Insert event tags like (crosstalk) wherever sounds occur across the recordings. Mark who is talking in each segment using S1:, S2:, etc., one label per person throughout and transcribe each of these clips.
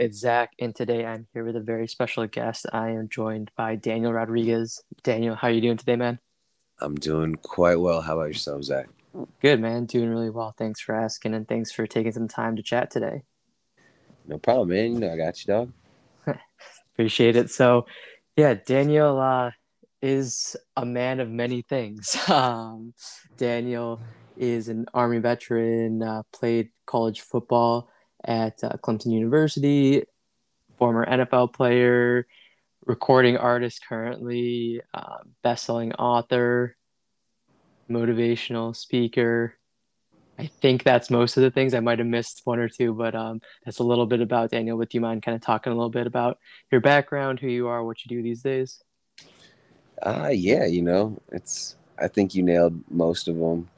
S1: It's Zach, and today I'm here with a very special guest. I am joined by Daniel Rodriguez. Daniel, how are you doing today, man?
S2: I'm doing quite well. How about yourself, Zach?
S1: Good, man. Doing really well. Thanks for asking, and thanks for taking some time to chat today.
S2: No problem, man. You know I got you, dog. (laughs)
S1: Appreciate it. So, yeah, Daniel uh, is a man of many things. (laughs) Um, Daniel is an Army veteran, uh, played college football at uh, Clemson University, former NFL player, recording artist currently, uh, best-selling author, motivational speaker. I think that's most of the things. I might have missed one or two, but um, that's a little bit about Daniel. Would you mind kind of talking a little bit about your background, who you are, what you do these days?
S2: Uh, yeah, you know, it's. I think you nailed most of them.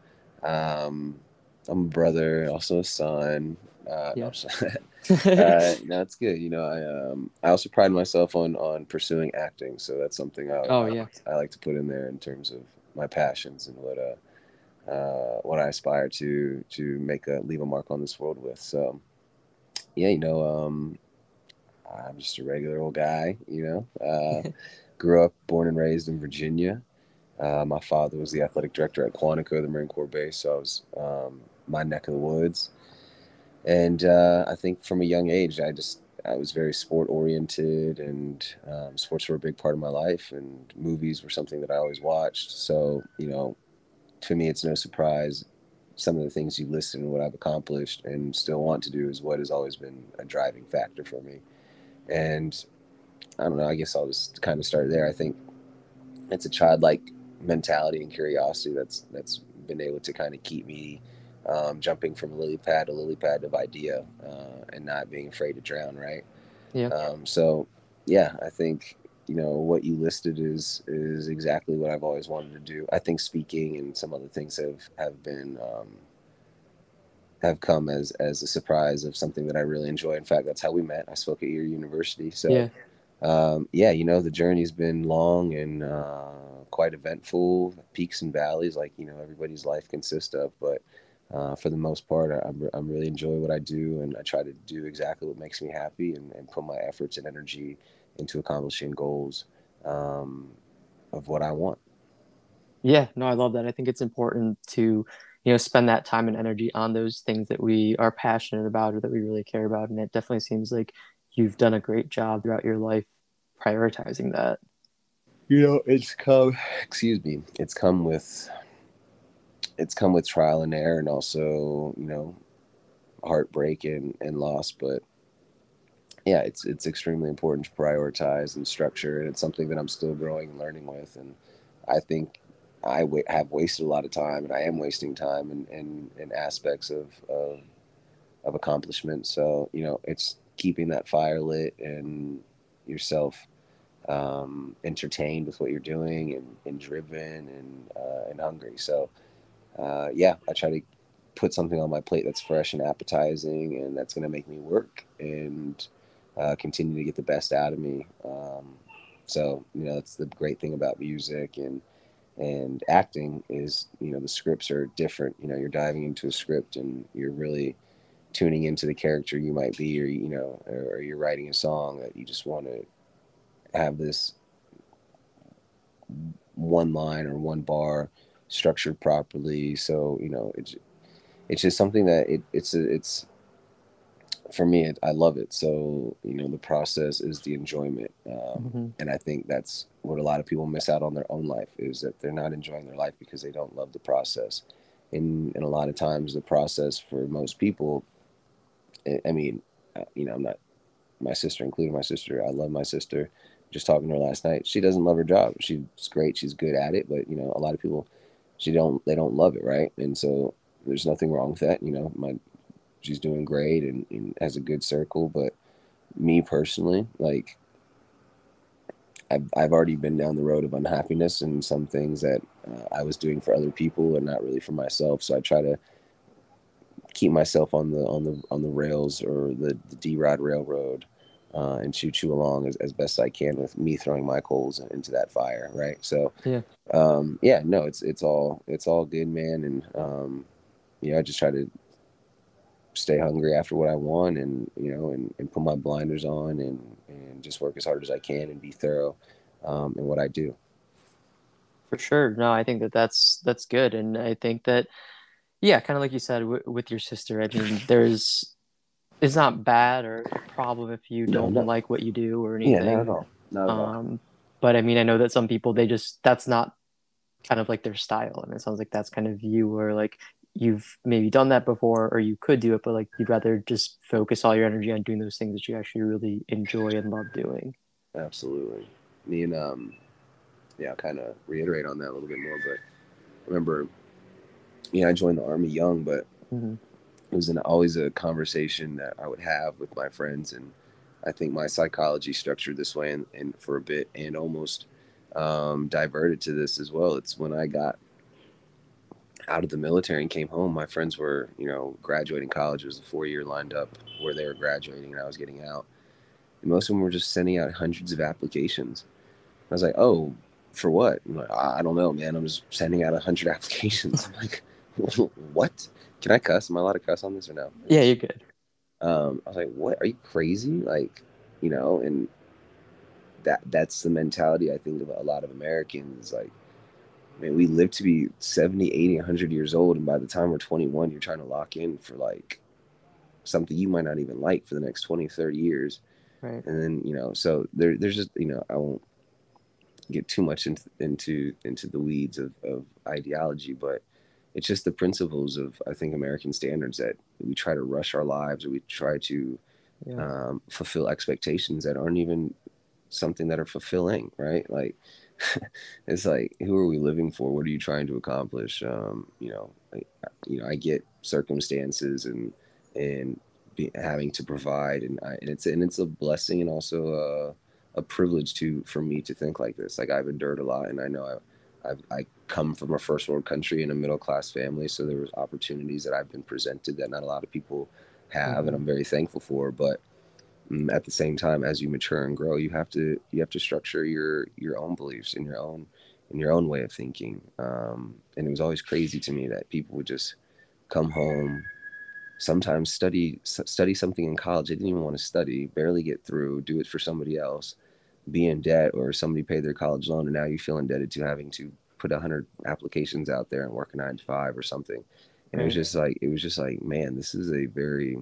S2: Um, I'm a brother, also a son. Uh, yeah. no, (laughs) (laughs) uh, no, it's good. You know, I um, I also pride myself on on pursuing acting, so that's something I,
S1: oh,
S2: I,
S1: yeah.
S2: I like to put in there in terms of my passions and what uh, uh what I aspire to to make a leave a mark on this world with. So, yeah, you know, um, I'm just a regular old guy. You know, uh, (laughs) grew up, born and raised in Virginia. Uh, my father was the athletic director at Quantico, the Marine Corps base, so I was um, my neck of the woods and uh, I think from a young age, I just I was very sport oriented, and um, sports were a big part of my life, and movies were something that I always watched. So you know, to me, it's no surprise some of the things you listed and what I've accomplished and still want to do is what has always been a driving factor for me. And I don't know, I guess I'll just kind of start there. I think it's a childlike mentality and curiosity that's that's been able to kind of keep me um, jumping from a lily pad to lily pad of idea uh, and not being afraid to drown, right?
S1: Yeah.
S2: Um, so, yeah, I think you know what you listed is is exactly what I've always wanted to do. I think speaking and some other things have have been um, have come as as a surprise of something that I really enjoy. In fact, that's how we met. I spoke at your university, so.
S1: Yeah.
S2: Um, yeah, you know, the journey's been long and uh, quite eventful, peaks and valleys, like, you know, everybody's life consists of. But uh, for the most part, I, am I'm really enjoy what I do, and I try to do exactly what makes me happy, and, and put my efforts and energy into accomplishing goals um, of what I want.
S1: Yeah, no, I love that. I think it's important to, you know, spend that time and energy on those things that we are passionate about or that we really care about, and it definitely seems like you've done a great job throughout your life prioritizing that.
S2: You know, it's come. Excuse me. It's come with it's come with trial and error and also you know heartbreak and, and loss but yeah it's it's extremely important to prioritize and structure and it's something that i'm still growing and learning with and i think I w- have wasted a lot of time and i am wasting time in, in, in aspects of, of of accomplishment. So you know it's keeping that fire lit and yourself um, entertained with what you're doing and, and driven and uh, and hungry. So uh, yeah, I try to put something on my plate that's fresh and appetizing and that's going to make me work and uh, continue to get the best out of me. Um, so, you know, that's the great thing about music and, and acting is, you know, the scripts are different. You know, you're diving into a script and you're really tuning into the character you might be, or, you know, or, or you're writing a song that you just want to have this one line or one bar structured properly. So you know, it's it's just something that it, it's it's for me. It, I love it. So you know, the process is the enjoyment, um, mm-hmm. and I think that's what a lot of people miss out on their own life is that they're not enjoying their life because they don't love the process. And and a lot of times, the process for most people, I mean, uh, you know, I'm not my sister, including my sister. I love my sister. Just talking to her last night, she doesn't love her job. She's great. She's good at it, but you know, a lot of people she don't they don't love it, right? And so there's nothing wrong with that. You know, my she's doing great and, and has a good circle, but me personally, like I've I've already been down the road of unhappiness and some things that uh, I was doing for other people and not really for myself. So I try to keep myself on the on the on the rails or the, the D Rod Railroad uh, and choo choo along as, as best I can with me throwing my coals into that fire, right? So
S1: yeah,
S2: um, yeah, no, it's it's all it's all good, man, and um, yeah, I just try to stay hungry after what I want and, you know, and, and put my blinders on and, and just work as hard as I can and be thorough um, in what I do.
S1: For sure. No, I think that that's, that's good. And I think that, yeah, kind of like you said w- with your sister, I mean, there's, it's not bad or a problem if you don't no, like what you do or anything.
S2: Yeah, not at all. Not at
S1: um, all. But I mean, I know that some people, they just, that's not kind of like their style. And it sounds like that's kind of you or like you've maybe done that before or you could do it but like you'd rather just focus all your energy on doing those things that you actually really enjoy and love doing
S2: absolutely me and um yeah kind of reiterate on that a little bit more but remember yeah i joined the army young but mm-hmm. It was an, always a conversation that i would have with my friends and i think my psychology structured this way and, and for a bit and almost um, diverted to this as well it's when i got out of the military and came home, my friends were, you know, graduating college. It was a four year lined up where they were graduating and I was getting out. And most of them were just sending out hundreds of applications. I was like, oh, for what? I'm Like, I don't know, man. I'm just sending out a hundred (laughs) applications. I'm like, (laughs) what? Can I cuss? Am I allowed to cuss on this or no?
S1: Yeah, you're good.
S2: Um, I was like, what? Are you crazy? Like, you know, and that that's the mentality I think of a lot of Americans. Like, I mean, we live to be 70, 80, 100 years old. And by the time we're 21, you're trying to lock in for like something you might not even like for the next 20, 30 years.
S1: Right.
S2: And then, you know, so there, there's just, you know, I won't get too much into, into, into the weeds of, of ideology, but it's just the principles of, I think, American standards that we try to rush our lives or we try to yeah. um, fulfill expectations that aren't even something that are fulfilling, right? Like, (laughs) it's like who are we living for what are you trying to accomplish um, you know I, you know i get circumstances and and be, having to provide and, I, and it's and it's a blessing and also a, a privilege to for me to think like this like i've endured a lot and i know I, I've, I come from a first world country in a middle class family so there was opportunities that i've been presented that not a lot of people have mm-hmm. and i'm very thankful for but Mm, at the same time as you mature and grow you have to you have to structure your your own beliefs and your own in your own way of thinking um, and it was always crazy to me that people would just come home sometimes study study something in college they didn't even want to study barely get through do it for somebody else be in debt or somebody paid their college loan and now you feel indebted to having to put a 100 applications out there and work a nine to five or something and it was just like it was just like man this is a very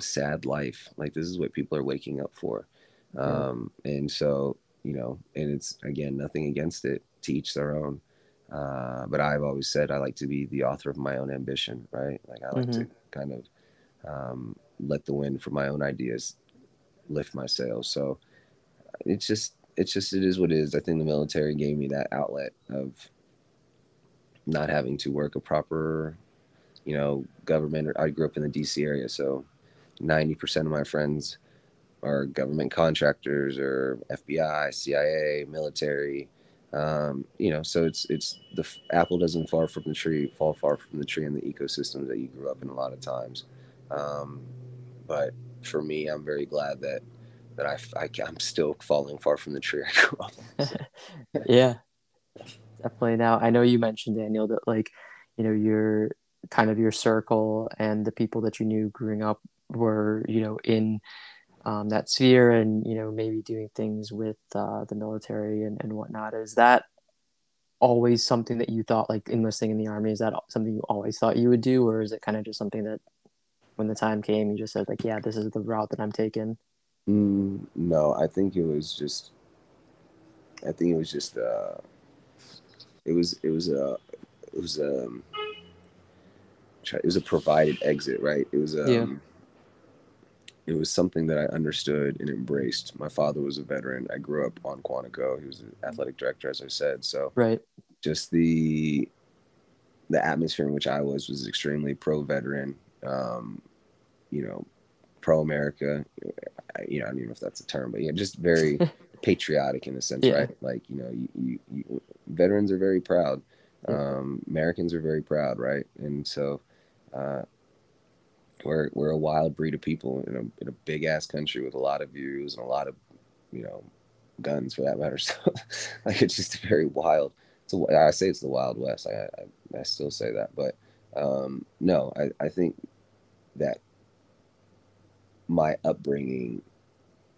S2: sad life. Like this is what people are waking up for. Um, and so, you know, and it's again, nothing against it to each their own. Uh, but I've always said I like to be the author of my own ambition, right? Like I like mm-hmm. to kind of um, let the wind for my own ideas lift my sails. So it's just, it's just, it is what it is. I think the military gave me that outlet of not having to work a proper, you know, government. I grew up in the DC area, so 90% of my friends are government contractors or FBI, CIA, military. Um, you know, so it's it's the apple doesn't fall from the tree, fall far from the tree in the ecosystem that you grew up in a lot of times. Um, but for me, I'm very glad that that I, I am still falling far from the tree I grew up. (laughs)
S1: Yeah, definitely. Now I know you mentioned Daniel that like, you know, your kind of your circle and the people that you knew growing up were you know in um, that sphere and you know maybe doing things with uh, the military and, and whatnot is that always something that you thought like enlisting in the army is that something you always thought you would do or is it kind of just something that when the time came you just said like yeah this is the route that i'm taking
S2: mm, no i think it was just i think it was just uh it was it was a uh, it was um it was a provided exit right it was um yeah it was something that I understood and embraced. My father was a veteran. I grew up on Quantico. He was an athletic director, as I said. So
S1: right,
S2: just the the atmosphere in which I was was extremely pro veteran. Um, you know, pro America. You know, I don't even know if that's a term, but yeah, just very (laughs) patriotic in a sense, yeah. right? Like you know, you, you, you, veterans are very proud. Um, Americans are very proud, right? And so. Uh, we're we're a wild breed of people in a in a big ass country with a lot of views and a lot of you know guns for that matter. (laughs) So like it's just very wild. So I say it's the Wild West. I, I, I still say that, but um, no, I, I think that my upbringing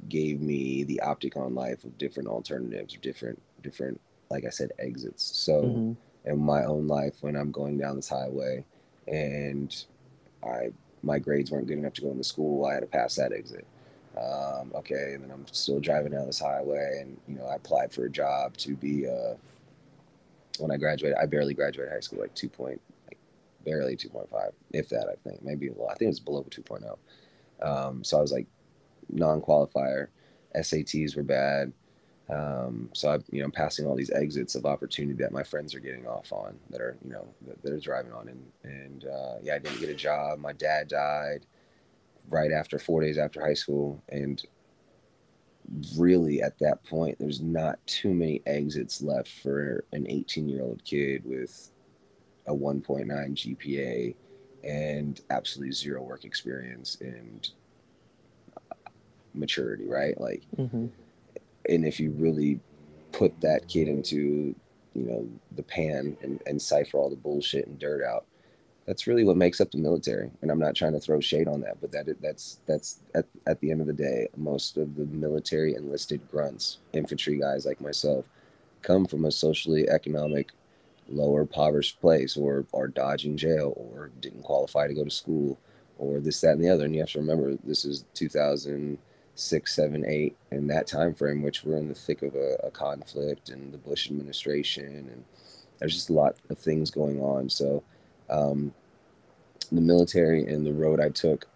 S2: gave me the optic on life of different alternatives, different different like I said exits. So mm-hmm. in my own life when I'm going down this highway and I my grades weren't good enough to go into school, I had to pass that exit. Um, okay, and then I'm still driving down this highway, and you know I applied for a job to be. Uh, when I graduated, I barely graduated high school, like two point, like barely two point five, if that. I think maybe well, I think it's below two oh. Um, so I was like non-qualifier. SATs were bad. Um, so I, you know, I'm passing all these exits of opportunity that my friends are getting off on, that are, you know, that, that are driving on, and and uh, yeah, I didn't get a job. My dad died right after four days after high school, and really at that point, there's not too many exits left for an 18 year old kid with a 1.9 GPA and absolutely zero work experience and maturity, right? Like. Mm-hmm and if you really put that kid into you know the pan and, and cipher all the bullshit and dirt out that's really what makes up the military and i'm not trying to throw shade on that but that that's that's at, at the end of the day most of the military enlisted grunts infantry guys like myself come from a socially economic lower impoverished place or are dodging jail or didn't qualify to go to school or this that and the other and you have to remember this is 2000 six, seven, eight, in that time frame, which we're in the thick of a, a, conflict and the Bush administration, and there's just a lot of things going on. So, um, the military and the road I took,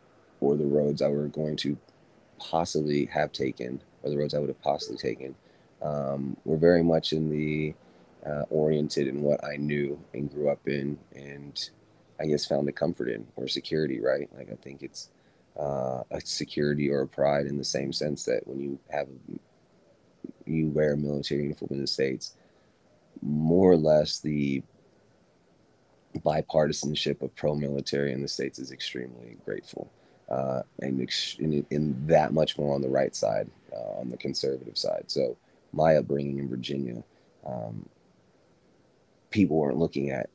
S2: or the roads I were going to possibly have taken, or the roads I would have possibly taken, um, were very much in the uh, oriented in what I knew and grew up in, and I guess found a comfort in or security. Right? Like I think it's uh, a security or a pride in the same sense that when you have you wear a military uniform in the states, more or less the bipartisanship of pro-military in the states is extremely grateful, uh, and ex- that much more on the right side, uh, on the conservative side. So my upbringing in Virginia, um, people weren't looking at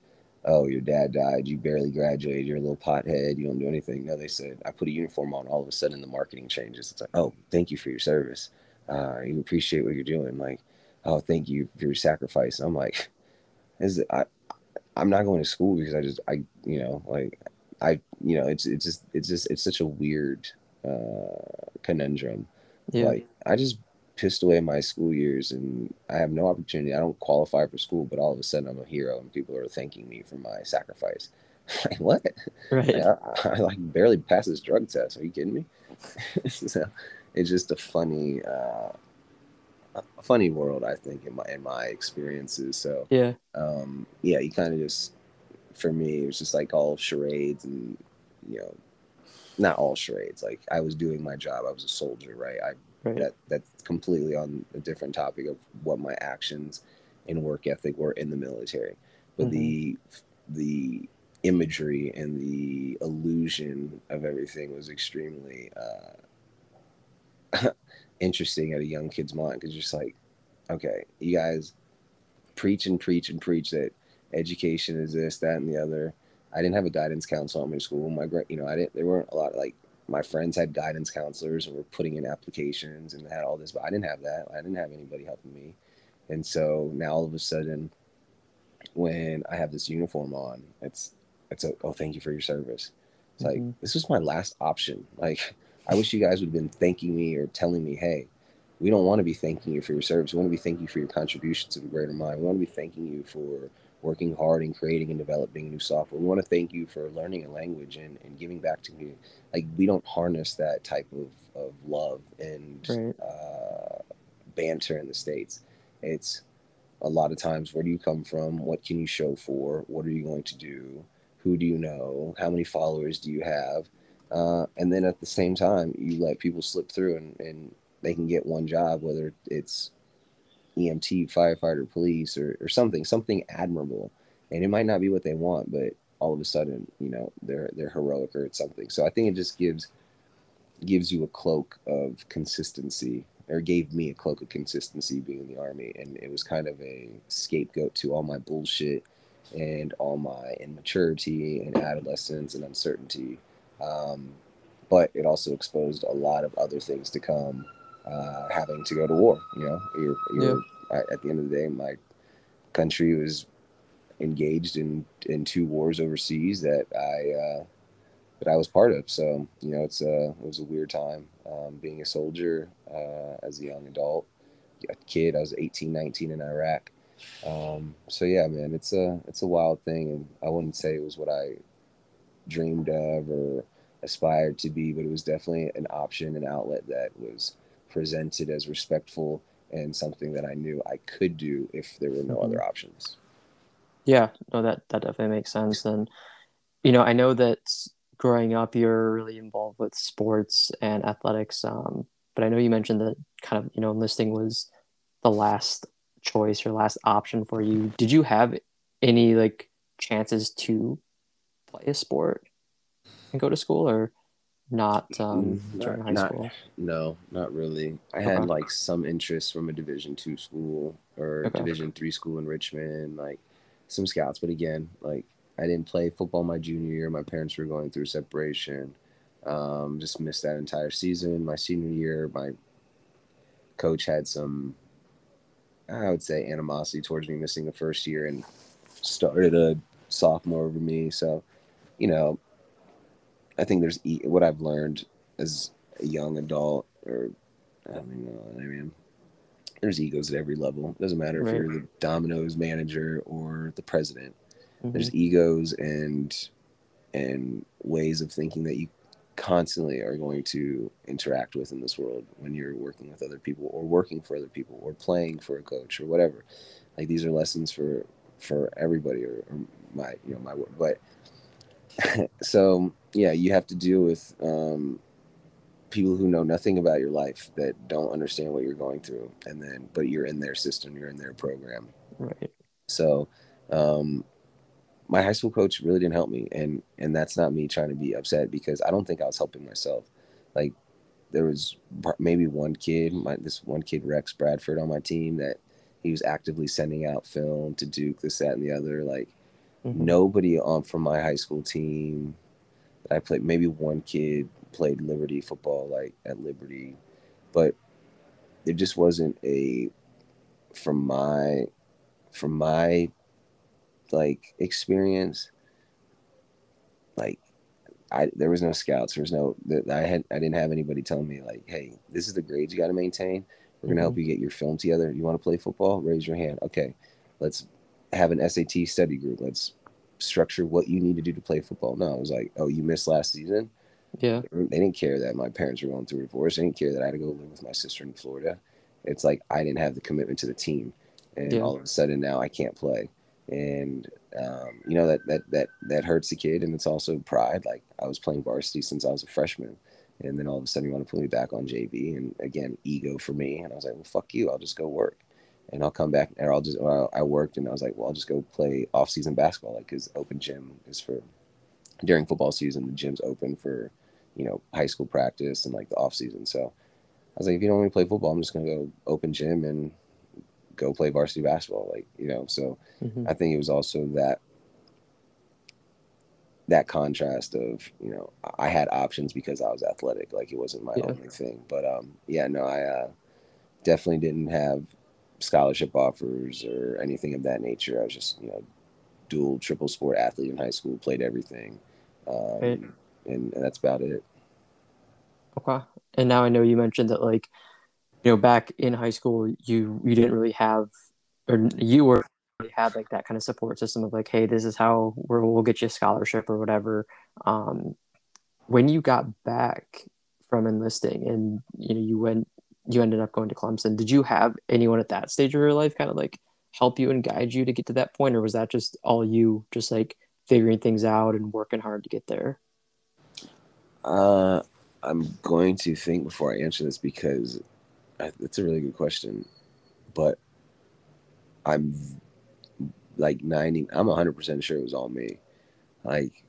S2: oh, your dad died, you barely graduated, you're a little pothead, you don't do anything. No, they said, I put a uniform on, all of a sudden the marketing changes. It's like, oh, thank you for your service. Uh, you appreciate what you're doing. Like, oh, thank you for your sacrifice. And I'm like, is it, I, I'm not going to school because I just, I, you know, like, I, you know, it's, it's just, it's just, it's such a weird uh, conundrum. Yeah. Like, I just pissed away my school years and I have no opportunity. I don't qualify for school, but all of a sudden I'm a hero and people are thanking me for my sacrifice. (laughs) like what? Right. I, I, I, like barely passed this drug test. Are you kidding me? (laughs) so it's just a funny, uh, a funny world, I think, in my in my experiences. So
S1: yeah,
S2: um, yeah, you kind of just, for me, it was just like all charades and you know, not all charades. Like I was doing my job. I was a soldier, right? I Right. That that's completely on a different topic of what my actions and work ethic were in the military. But mm-hmm. the the imagery and the illusion of everything was extremely uh, (laughs) interesting at a young kid's mind because just like, okay, you guys preach and preach and preach that education is this, that, and the other. I didn't have a guidance counselor in my school. My, you know, I didn't. There weren't a lot of like my friends had guidance counselors and were putting in applications and had all this, but I didn't have that. I didn't have anybody helping me. And so now all of a sudden, when I have this uniform on, it's it's a oh thank you for your service. It's mm-hmm. like this was my last option. (laughs) Like I wish you guys would have been thanking me or telling me, hey, we don't want to be thanking you for your service. We want to be thanking you for your contribution to the greater mind. We want to be thanking you for working hard and creating and developing new software. We want to thank you for learning a language and, and giving back to me. Like we don't harness that type of, of love and right. uh, banter in the States. It's a lot of times, where do you come from? What can you show for? What are you going to do? Who do you know? How many followers do you have? Uh, and then at the same time, you let people slip through and, and they can get one job, whether it's EMT, firefighter, police, or, or something, something admirable. And it might not be what they want, but all of a sudden, you know, they're they're heroic or it's something. So I think it just gives gives you a cloak of consistency, or gave me a cloak of consistency being in the army, and it was kind of a scapegoat to all my bullshit and all my immaturity and adolescence and uncertainty Um, but it also exposed a lot of other things to come. Uh, having to go to war, you know, you're, you're yeah. at the end of the day, my country was engaged in in two wars overseas that I uh, that I was part of. So you know, it's a it was a weird time um, being a soldier uh, as a young adult, a kid. I was 18, 19 in Iraq. Um, so yeah, man, it's a it's a wild thing, and I wouldn't say it was what I dreamed of or aspired to be, but it was definitely an option, an outlet that was presented as respectful and something that I knew I could do if there were no mm-hmm. other options.
S1: Yeah, no, that that definitely makes sense. And you know, I know that growing up, you're really involved with sports and athletics. Um, but I know you mentioned that kind of you know enlisting was the last choice or last option for you. Did you have any like chances to play a sport and go to school, or not um,
S2: mm, during not, high not, school? No, not really. I okay. had like some interest from a Division two school or okay. Division three school in Richmond, like some scouts. But again, like I didn't play football my junior year. My parents were going through separation. Um, just missed that entire season. My senior year, my coach had some, I would say, animosity towards me missing the first year and started a sophomore over me. So, you know, I think there's what I've learned as a young adult, or I don't know, I mean, there's egos at every level. It doesn't matter right. if you're the Domino's manager or the president Mm-hmm. There's egos and and ways of thinking that you constantly are going to interact with in this world when you're working with other people or working for other people or playing for a coach or whatever. Like these are lessons for for everybody or, or my you know my work. But (laughs) so yeah, you have to deal with um, people who know nothing about your life that don't understand what you're going through, and then but you're in their system, you're in their program.
S1: Right.
S2: So um, my high school coach really didn't help me and and that's not me trying to be upset because i don't think i was helping myself like there was maybe one kid my this one kid rex bradford on my team that he was actively sending out film to duke this that and the other like mm-hmm. nobody on from my high school team that i played maybe one kid played liberty football like at liberty but it just wasn't a from my from my like experience like I there was no scouts. There was no I had I didn't have anybody telling me like, hey, this is the grades you got to maintain. We're gonna mm-hmm. help you get your film together. You want to play football? Raise your hand. Okay, let's have an SAT study group. Let's structure what you need to do to play football. No, it was like, oh, you missed last season.
S1: Yeah,
S2: they didn't care that my parents were going through a divorce. They didn't care that I had to go live with my sister in Florida. It's like I didn't have the commitment to the team, and yeah. all of a sudden now I can't play and um, you know that that that that hurts the kid, and it's also pride. Like I was playing varsity since I was a freshman, and then all of a sudden you want to put me back on JV, and again ego for me. And I was like, well, fuck you, I'll just go work, and I'll come back, or I'll just or I worked, and I was like, well, I'll just go play off season basketball, like because open gym is for during football season, the gym's open for you know high school practice and like the off season. So I was like, if you don't want me to play football, I'm just gonna go open gym and go play varsity basketball like you know so mm-hmm. i think it was also that that contrast of you know i had options because i was athletic like it wasn't my yeah. only thing but um yeah no i uh, definitely didn't have scholarship offers or anything of that nature i was just you know dual triple sport athlete in high school played everything um, right. And, and that's about it.
S1: Okay. And now i know you mentioned that like you know back in high school you you didn't really have or you were really had like that kind of support system of like hey this is how we will get you a scholarship or whatever. Um, when you got back from enlisting and you know you went you ended up going to clemson did you have anyone at that stage of your life kind of like help you and guide you to get to that point? Or was that just all you just like figuring things out and working hard to get there
S2: uh i'm going to think before i answer this because that's a really good question, but I'm like 90, I'm 100% sure it was all me. Like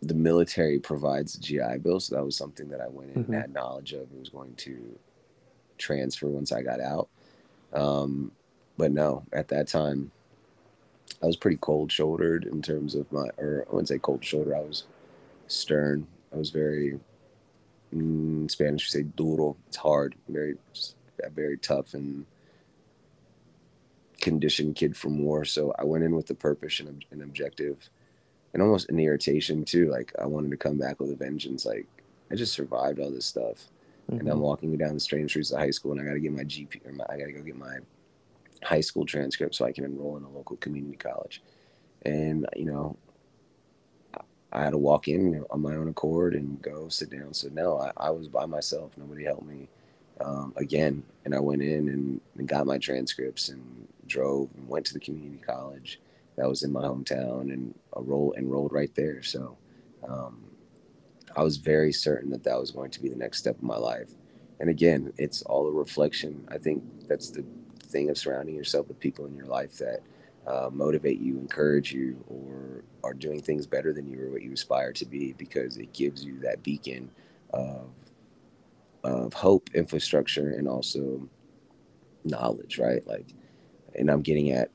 S2: the military provides GI Bill, so that was something that I went in mm-hmm. and had knowledge of and was going to transfer once I got out. Um, but no, at that time, I was pretty cold shouldered in terms of my, or I wouldn't say cold shoulder, I was stern I was very in Spanish, we say duro. It's hard, very just very tough and conditioned kid from war. So I went in with a purpose and an objective, and almost an irritation too. Like I wanted to come back with a vengeance. Like I just survived all this stuff, mm-hmm. and I'm mm-hmm. walking down the strange streets of high school, and I got to get my GP, or my, I got to go get my high school transcript so I can enroll in a local community college. And you know, I had to walk in on my own accord and go sit down. So no, I, I was by myself. Nobody helped me um, again. And I went in and, and, got my transcripts and drove and went to the community college that was in my hometown and enrolled enrolled right there. So um, I was very certain that that was going to be the next step of my life. And again, it's all a reflection. I think that's the thing of surrounding yourself with people in your life that uh, motivate you, encourage you, or are doing things better than you or what you aspire to be because it gives you that beacon of of hope, infrastructure, and also knowledge, right? Like, and I'm getting at,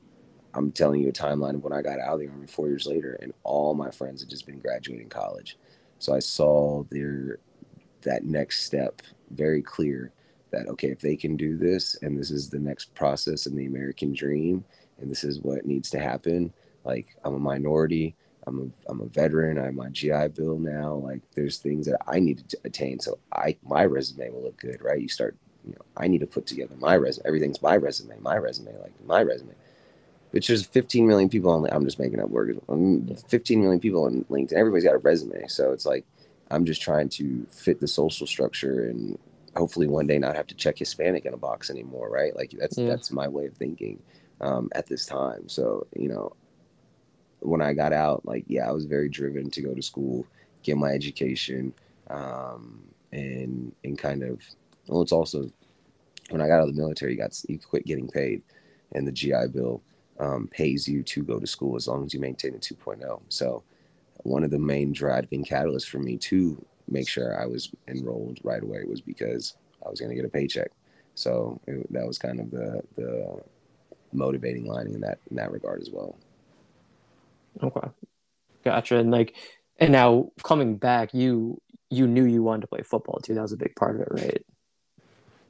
S2: I'm telling you a timeline of when I got out of the army four years later, and all my friends had just been graduating college, so I saw their that next step very clear that okay if they can do this and this is the next process in the american dream and this is what needs to happen. Like I'm a minority. I'm a I'm a veteran. I have my GI Bill now. Like there's things that I need to attain, so I my resume will look good, right? You start, you know, I need to put together my resume. Everything's my resume, my resume, like my resume. Which there's 15 million people on. I'm just making up words. Um, 15 million people on LinkedIn. Everybody's got a resume, so it's like I'm just trying to fit the social structure and hopefully one day not have to check Hispanic in a box anymore, right? Like that's yeah. that's my way of thinking um, at this time. So, you know, when I got out, like, yeah, I was very driven to go to school, get my education, um, and and kind of. Well, it's also when I got out of the military, you got you quit getting paid, and the GI Bill um, pays you to go to school as long as you maintain a 2.0. So, one of the main driving catalysts for me to make sure I was enrolled right away was because I was going to get a paycheck. So it, that was kind of the the motivating line in that in that regard as well.
S1: Okay, gotcha. And like, and now coming back, you you knew you wanted to play football too. That was a big part of it, right?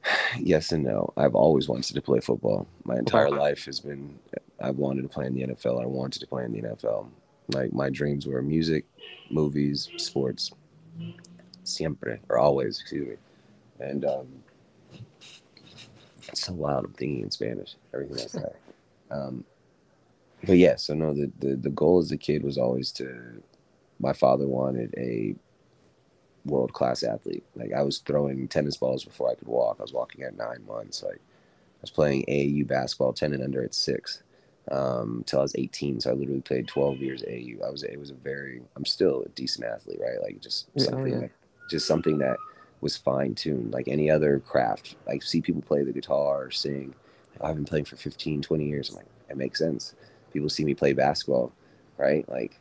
S1: (sighs)
S2: Yes and no. I've always wanted to play football. My entire okay. life has been. I've wanted to play in the NFL. I wanted to play in the NFL. Like my dreams were music, movies, sports. Siempre or always, excuse me. And um, (laughs) it's so loud. I'm thinking in Spanish. Everything I say. Um, but yeah, so no, the, the the goal as a kid was always to. My father wanted a world class athlete. Like I was throwing tennis balls before I could walk. I was walking at nine months. Like I was playing AAU basketball, ten and under at six, um, until I was eighteen. So I literally played twelve years AAU. I was it was a very I'm still a decent athlete, right? Like just something, yeah. just something that was fine tuned like any other craft. Like see people play the guitar or sing. I've been playing for 15, 20 years. I'm like, it makes sense. People see me play basketball, right? Like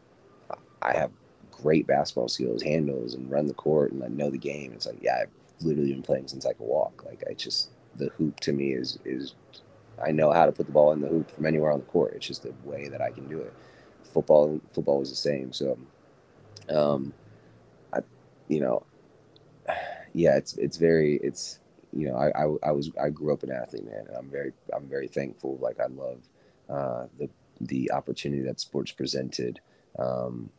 S2: I have great basketball skills, handles, and run the court, and I know the game. It's like, yeah, I've literally been playing since I could walk. Like I just the hoop to me is is I know how to put the ball in the hoop from anywhere on the court. It's just the way that I can do it. Football football was the same. So, um, I, you know, yeah, it's it's very it's you know I, I, I was I grew up an athlete man, and I'm very I'm very thankful. Like I love uh, the the opportunity that sports presented. Um,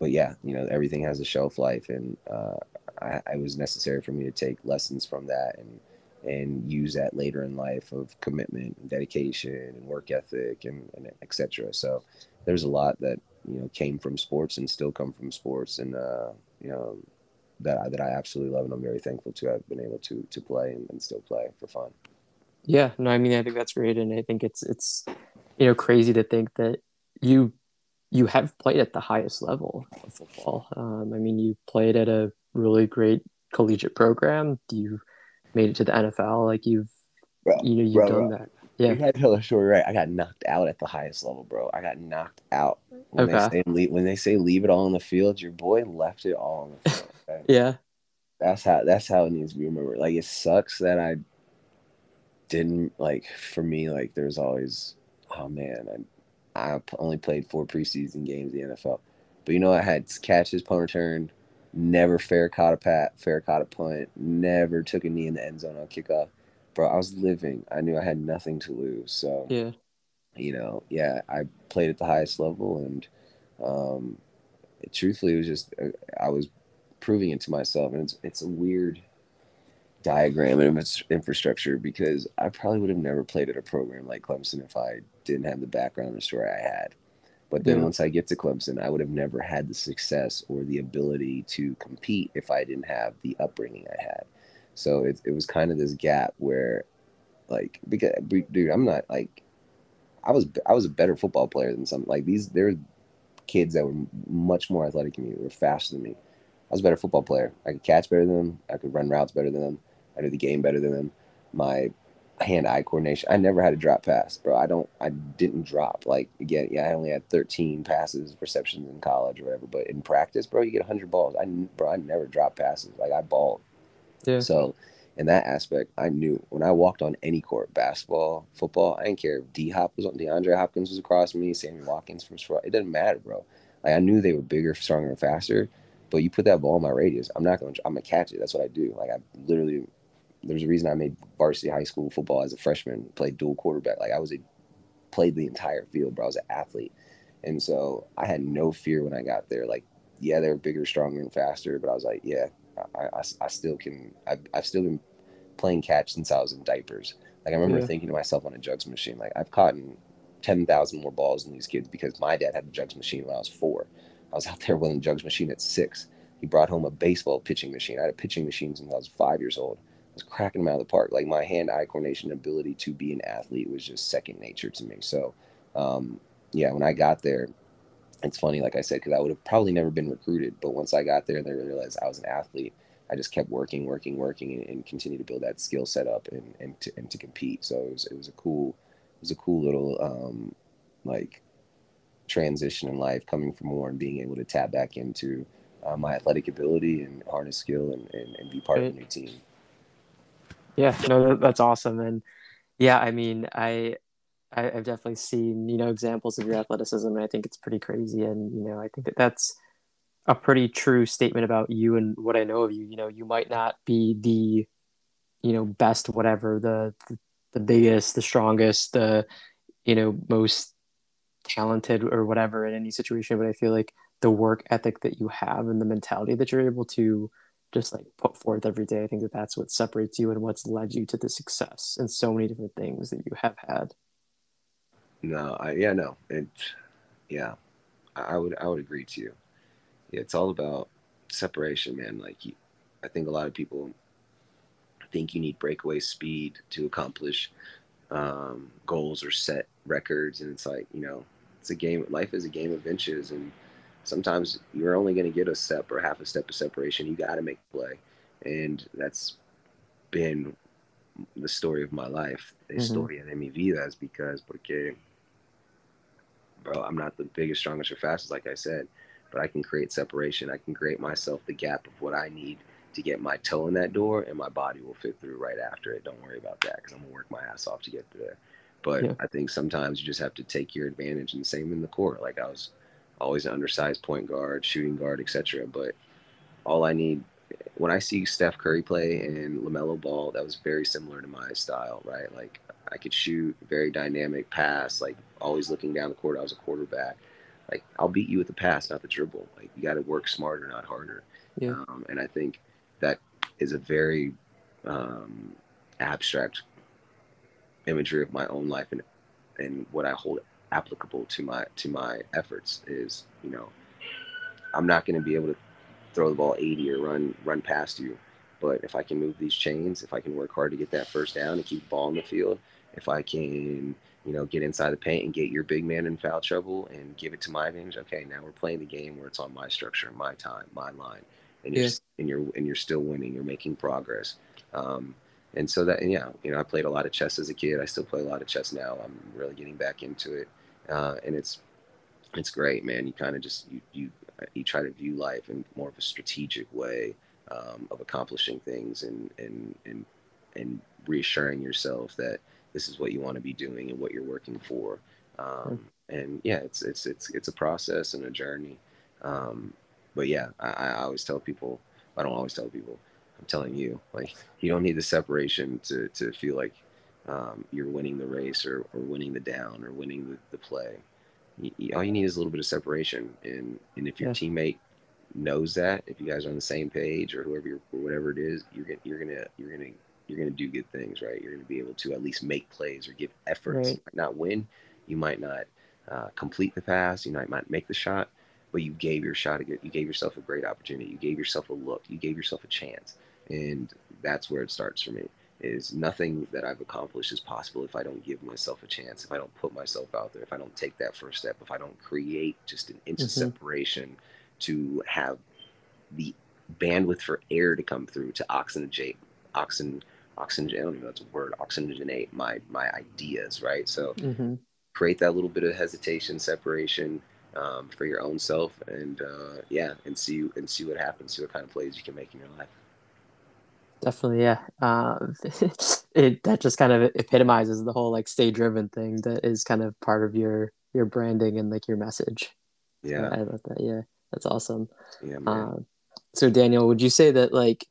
S2: but yeah, you know everything has a shelf life, and uh, I, it was necessary for me to take lessons from that and and use that later in life of commitment and dedication and work ethic and, and etc. So there's a lot that you know came from sports and still come from sports, and uh, you know that I, that I absolutely love and I'm very thankful to have been able to to play and, and still play for fun.
S1: Yeah, no, I mean I think that's great, and I think it's it's you know crazy to think that you you have played at the highest level of football. Um, I mean, you played at a really great collegiate program. You made it to the NFL. Like you've bro, you know you've bro, done bro. that.
S2: Yeah, you to tell the story right. I got knocked out at the highest level, bro. I got knocked out. When okay. They say leave, when they say leave it all on the field, your boy left it all on the field.
S1: Yeah.
S2: That's how that's how it needs to be remembered. Like it sucks that I didn't like for me like there's always oh man I I only played four preseason games in the NFL, but you know I had catches, punt return, never fair caught a pat, fair caught a punt, never took a knee in the end zone on kickoff. Bro, I was living. I knew I had nothing to lose. So
S1: yeah,
S2: you know, yeah, I played at the highest level, and um, truthfully, it was just uh, I was proving it to myself, and it's it's a weird diagram of its infrastructure because I probably would have never played at a program like Clemson if I didn't have the background and story I had. But then yeah. once I get to Clemson, I would have never had the success or the ability to compete if I didn't have the upbringing I had. So it, it was kind of this gap where, like, because dude, I'm not like, I was I was a better football player than some like these. There were kids that were much more athletic than me, were faster than me. I was a better football player. I could catch better than them. I could run routes better than them. I knew the game better than them. My hand-eye coordination. I never had a drop pass, bro. I don't. I didn't drop. Like again, yeah, I only had 13 passes, receptions in college or whatever. But in practice, bro, you get 100 balls. I bro, I never dropped passes. Like I balled. Yeah. So in that aspect, I knew when I walked on any court, basketball, football, I didn't care if D Hop was on, DeAndre Hopkins was across me, Sammy Watkins from Florida. It didn't matter, bro. Like I knew they were bigger, stronger, and faster. But you put that ball in my radius, I'm not gonna. I'm gonna catch it. That's what I do. Like I literally there's a reason I made varsity high school football as a freshman, played dual quarterback. Like I was a played the entire field, bro. I was an athlete. And so I had no fear when I got there. Like, yeah, they're bigger, stronger, and faster, but I was like, yeah, I, I, I still can. I've, I've still been playing catch since I was in diapers. Like, I remember yeah. thinking to myself on a jugs machine, like, I've caught 10,000 more balls than these kids because my dad had a jugs machine when I was four. I was out there with a jugs machine at six. He brought home a baseball pitching machine. I had a pitching machine since I was five years old I was cracking them out of the park. Like my hand-eye coordination ability to be an athlete was just second nature to me. So, um, yeah, when I got there, it's funny, like I said, because I would have probably never been recruited. But once I got there they realized I was an athlete, I just kept working, working, working, and, and continue to build that skill set up and and to, and to compete. So it was it was a cool it was a cool little um, like transition in life coming from and being able to tap back into uh, my athletic ability and harness skill and, and, and be part of a new team.
S1: Yeah, no, that's awesome, and yeah, I mean, I, I have definitely seen you know examples of your athleticism, and I think it's pretty crazy, and you know, I think that that's a pretty true statement about you and what I know of you. You know, you might not be the, you know, best whatever, the the, the biggest, the strongest, the you know most talented or whatever in any situation, but I feel like the work ethic that you have and the mentality that you're able to just like put forth every day. I think that that's what separates you and what's led you to the success and so many different things that you have had.
S2: No, I yeah, no, it, yeah, I would I would agree to you. Yeah, it's all about separation, man. Like, you, I think a lot of people think you need breakaway speed to accomplish um, goals or set records, and it's like you know, it's a game. Life is a game of inches, and sometimes you're only going to get a step or half a step of separation. You got to make play. And that's been the story of my life. The mm-hmm. story de mi vida is because, porque, bro, I'm not the biggest, strongest, or fastest, like I said, but I can create separation. I can create myself the gap of what I need to get my toe in that door, and my body will fit through right after it. Don't worry about that because I'm going to work my ass off to get there. But yeah. I think sometimes you just have to take your advantage, and same in the court. Like I was always an undersized point guard, shooting guard, etc. But all I need when I see Steph Curry play and LaMelo Ball, that was very similar to my style, right? Like I could shoot, very dynamic pass, like always looking down the court. I was a quarterback. Like I'll beat you with the pass, not the dribble. Like you got to work smarter, not harder. Yeah. Um, and I think that is a very um, abstract imagery of my own life and and what I hold applicable to my to my efforts is you know i'm not going to be able to throw the ball 80 or run run past you. But if i can move these chains if i can work hard to get that first down and keep the ball in the field if i can you know get inside the paint and get your big man in foul trouble and give it to my advantage okay now we're playing the game where it's on my structure my time my line and you're and you're and you're still winning you're making progress. Um, and so that and yeah you know i played a lot of chess as a kid. I still play a lot of chess now. I'm really getting back into it. Uh, and it's it's great man. You kind of just you, you you try to view life in more of a strategic way um, of accomplishing things and and and and reassuring yourself that this is what you want to be doing and what you're working for. Um, and yeah it's it's it's it's a process and a journey. Um, but yeah, I, I always tell people. I don't always tell people. I'm telling you, like you don't need the separation to to feel like um, you're winning the race or, or winning the down or winning the, the play. You, you, all you need is a little bit of separation, and and if your yeah. teammate knows that, if you guys are on the same page or whoever you're, or whatever it is, you're gonna you're gonna you're gonna you're gonna do good things, right? You're gonna be able to at least make plays or give efforts. Right. Not win, you might not uh, complete the pass, you might not make the shot, but you gave your shot. You gave yourself a great opportunity. You gave yourself a look. You gave yourself a chance, and that's where it starts for me. Is nothing that I've accomplished is possible if I don't give myself a chance, if I don't put myself out there, if I don't take that first step, if I don't create just an inch mm-hmm. of separation to have the bandwidth for air to come through to oxygenate, oxygen, oxygen. I don't even know that's a word. Oxygenate my my ideas, right? So mm-hmm. create that little bit of hesitation, separation um, for your own self, and uh, yeah, and see and see what happens. See what kind of plays you can make in your life.
S1: Definitely, yeah. Um, (laughs) it that just kind of epitomizes the whole like stay driven thing that is kind of part of your your branding and like your message.
S2: Yeah,
S1: I, love that. Yeah, that's awesome. Yeah. Um, so Daniel, would you say that like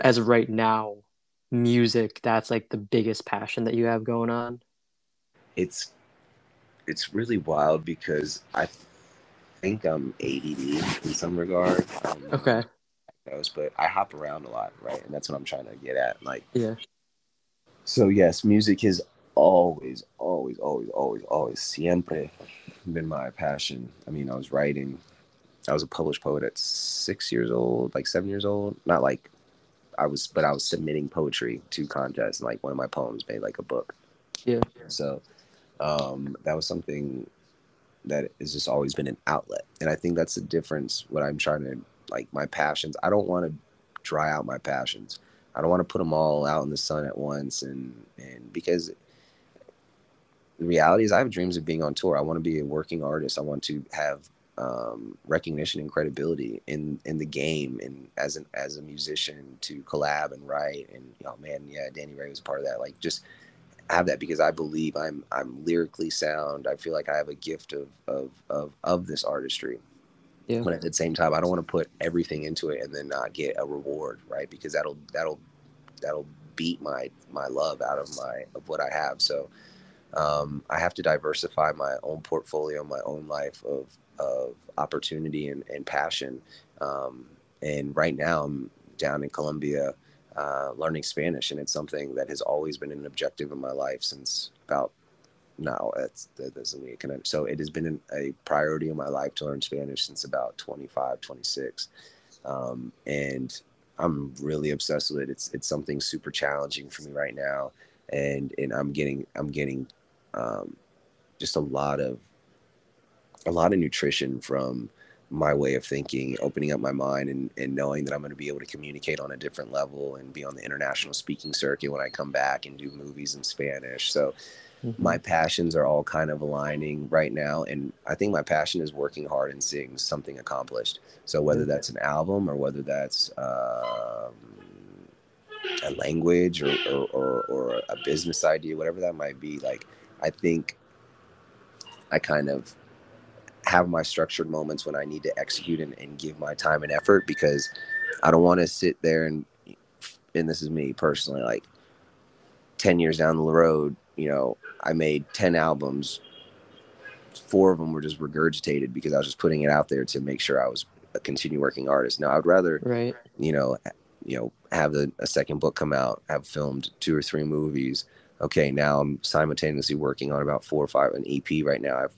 S1: as of right now, music that's like the biggest passion that you have going on?
S2: It's it's really wild because I think I'm ADD in some regard. Um,
S1: okay.
S2: Knows, but I hop around a lot, right? And that's what I'm trying to get at. Like,
S1: yeah.
S2: So yes, music has always, always, always, always, always, siempre been my passion. I mean, I was writing. I was a published poet at six years old, like seven years old. Not like I was, but I was submitting poetry to contests, and like one of my poems made like a book.
S1: Yeah.
S2: So um, that was something that has just always been an outlet, and I think that's the difference. What I'm trying to like my passions. I don't want to dry out my passions. I don't want to put them all out in the sun at once, and and because the reality is, I have dreams of being on tour. I want to be a working artist. I want to have um, recognition and credibility in in the game and as an as a musician to collab and write and oh man yeah Danny Ray was part of that like just have that because I believe I'm I'm lyrically sound I feel like I have a gift of of of, of this artistry yeah. but at the same time I don't want to put everything into it and then not get a reward right because that'll that'll that'll beat my my love out of my of what I have so um, I have to diversify my own portfolio, my own life of of opportunity and, and passion. Um, and right now, I'm down in Colombia uh, learning Spanish, and it's something that has always been an objective in my life since about now. That's that doesn't mean it So it has been a priority in my life to learn Spanish since about 25, 26. Um, and I'm really obsessed with it. It's it's something super challenging for me right now, and and I'm getting I'm getting um, just a lot of a lot of nutrition from my way of thinking, opening up my mind and, and knowing that I'm going to be able to communicate on a different level and be on the international speaking circuit when I come back and do movies in Spanish. So mm-hmm. my passions are all kind of aligning right now. And I think my passion is working hard and seeing something accomplished. So whether mm-hmm. that's an album or whether that's um, a language or, or, or, or a business idea, whatever that might be, like, I think I kind of have my structured moments when I need to execute and, and give my time and effort because I don't want to sit there and and this is me personally like 10 years down the road you know I made 10 albums four of them were just regurgitated because I was just putting it out there to make sure I was a continue working artist now I'd rather
S1: right
S2: you know you know have a, a second book come out have filmed two or three movies okay now I'm simultaneously working on about four or five an EP right now I've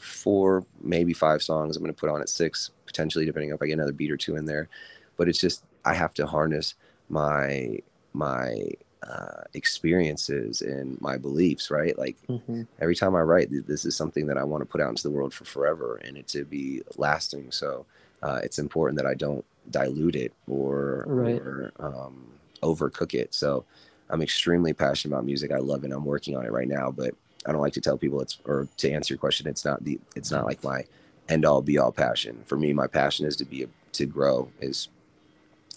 S2: four, maybe five songs. I'm going to put on at six, potentially, depending if I get another beat or two in there. But it's just I have to harness my my uh, experiences and my beliefs, right? Like mm-hmm. every time I write, this is something that I want to put out into the world for forever and it to be lasting. So uh, it's important that I don't dilute it or, right. or um, overcook it. So I'm extremely passionate about music. I love it. I'm working on it right now, but I don't like to tell people it's or to answer your question, it's not the it's not like my end all be all passion. For me, my passion is to be a, to grow, is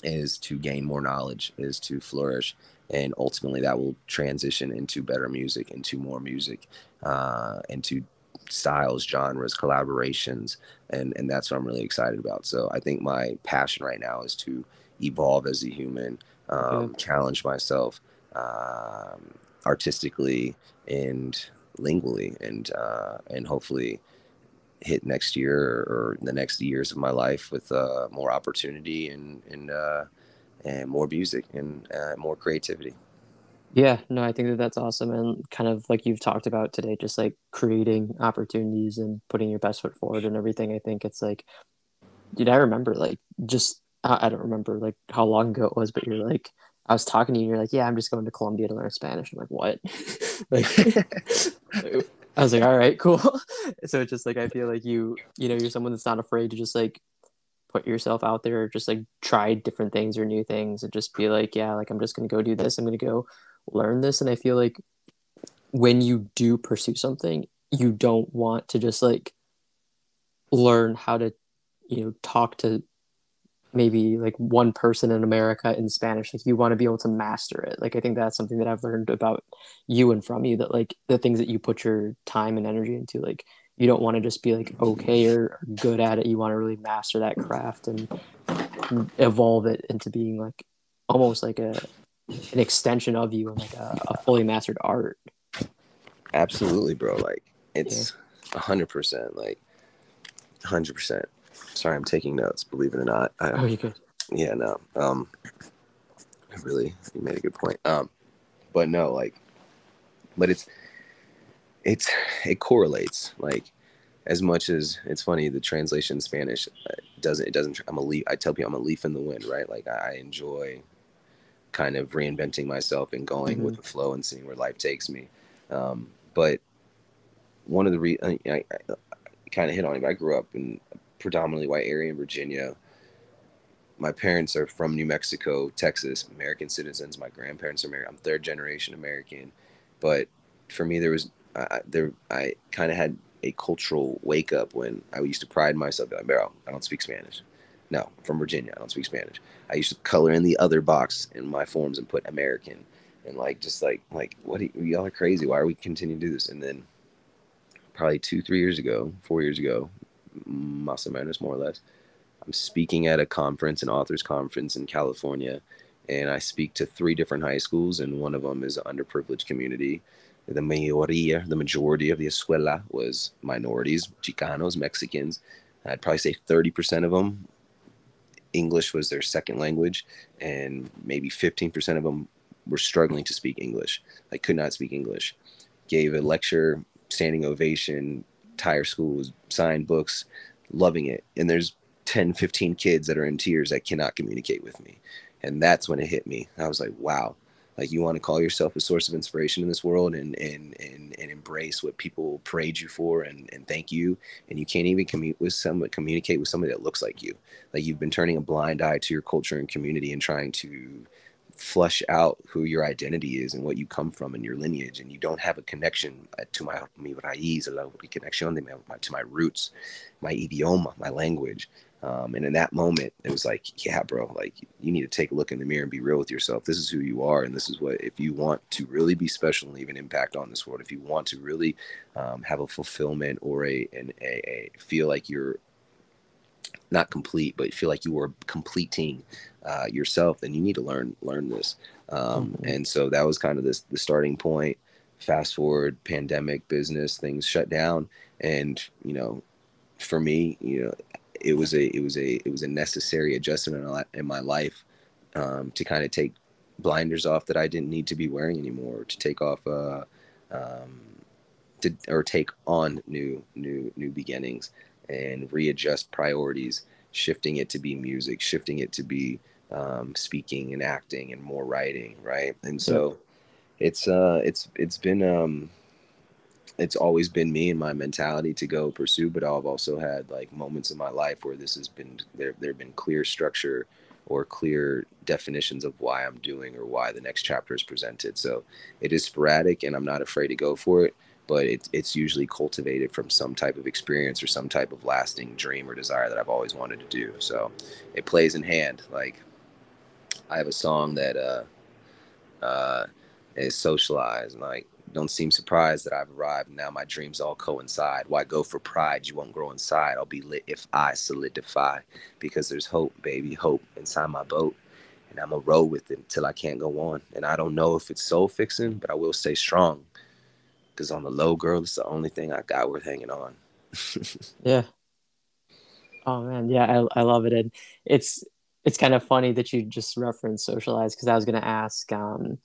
S2: is to gain more knowledge, is to flourish, and ultimately that will transition into better music, into more music, uh, and to styles, genres, collaborations, and and that's what I'm really excited about. So I think my passion right now is to evolve as a human, um, challenge myself um, artistically and lingually, and uh, and hopefully hit next year or the next years of my life with uh, more opportunity and and uh, and more music and uh, more creativity.
S1: Yeah, no, I think that that's awesome. And kind of like you've talked about today, just like creating opportunities and putting your best foot forward and everything. I think it's like, dude, I remember like just, I don't remember like how long ago it was, but you're like, I was talking to you and you're like, yeah, I'm just going to Colombia to learn Spanish. I'm like, what? (laughs) like, (laughs) I was like, all right, cool. (laughs) so it's just like, I feel like you, you know, you're someone that's not afraid to just like put yourself out there, just like try different things or new things and just be like, yeah, like I'm just to go do this. I'm to go learn this. And i feel like when you do pursue something you don't want to just like learn how to you know talk to maybe like one person in america in spanish. Like you want to be able to master it. Like i think that's something that i've learned about you and from you that like the things that you put your time and energy into like you don't want to just be like okay or, good at it you want to really master that craft and evolve it into being like almost like a an extension of you and like a, a fully mastered art.
S2: Absolutely, bro. Like it's a hundred percent. Like hundred percent. Sorry, I'm taking notes. Believe it or not. I,
S1: oh, you good?
S2: Yeah, no. Um, really, you made a good point. Um, but no, like, but it's it's it correlates like as much as it's funny the translation in spanish uh, doesn't it doesn't i'm a leaf i tell people i'm a leaf in the wind right like i enjoy kind of reinventing myself and going mm-hmm. with the flow and seeing where life takes me. Um, but one of the re- I, I, I kind of hit on it. I grew up in a predominantly white area in Virginia. My parents are from New Mexico, Texas, American citizens. My grandparents are American. I'm third generation American, but for me, there was I, there I kind of had a cultural wake up when I used to pride myself like, bro, I don't speak Spanish. No, from Virginia. I don't speak Spanish. I used to color in the other box in my forms and put American, and like just like like what you, y'all are crazy. Why are we continuing to do this? And then probably two three years ago, four years ago, más o menos more or less, I'm speaking at a conference, an authors conference in California, and I speak to three different high schools, and one of them is an underprivileged community. The mayoría, the majority of the escuela was minorities, Chicanos, Mexicans. I'd probably say 30% of them English was their second language, and maybe 15% of them were struggling to speak English. I could not speak English. Gave a lecture, standing ovation, tire schools, signed books, loving it. And there's 10, 15 kids that are in tears that cannot communicate with me. And that's when it hit me. I was like, wow, like you want to call yourself a source of inspiration in this world and and and, and embrace what people praise you for and, and thank you. And you can't even commute with someone communicate with somebody that looks like you. Like you've been turning a blind eye to your culture and community and trying to flush out who your identity is and what you come from and your lineage. And you don't have a connection uh, to my mi raíz, de my, to my roots, my idioma, my language. Um, and in that moment, it was like, yeah, bro, like you need to take a look in the mirror and be real with yourself. This is who you are. And this is what, if you want to really be special and leave an impact on this world, if you want to really um, have a fulfillment or a, an, a, a, feel like you're not complete, but feel like you are completing uh, yourself, then you need to learn, learn this. Um, mm-hmm. And so that was kind of this, the starting point. Fast forward, pandemic, business, things shut down. And, you know, for me, you know, it was a it was a it was a necessary adjustment in my life um, to kind of take blinders off that I didn't need to be wearing anymore, to take off uh, um, to or take on new new new beginnings and readjust priorities, shifting it to be music, shifting it to be um, speaking and acting and more writing, right? And so it's uh it's it's been um it's always been me and my mentality to go pursue but i've also had like moments in my life where this has been there there have been clear structure or clear definitions of why i'm doing or why the next chapter is presented. So it is sporadic and i'm not afraid to go for it but it, it's usually cultivated from some type of experience or some type of lasting dream or desire that i've always wanted to do. So it plays in hand. Like i have a song that uh uh is socialized like don't seem surprised that I've arrived. Now my dreams all coincide. Why go for pride? You won't grow inside. I'll be lit if I solidify. Because there's hope, baby, hope inside my boat. And I'm going to with it until I can't go on. And I don't know if it's soul fixing, but I will stay strong. Because on the low, girl, it's the only thing I got worth hanging on. (laughs)
S1: yeah. Oh man, yeah, I, I love it. And it's it's kind of funny that you just referenced socialize because I was going to ask, um,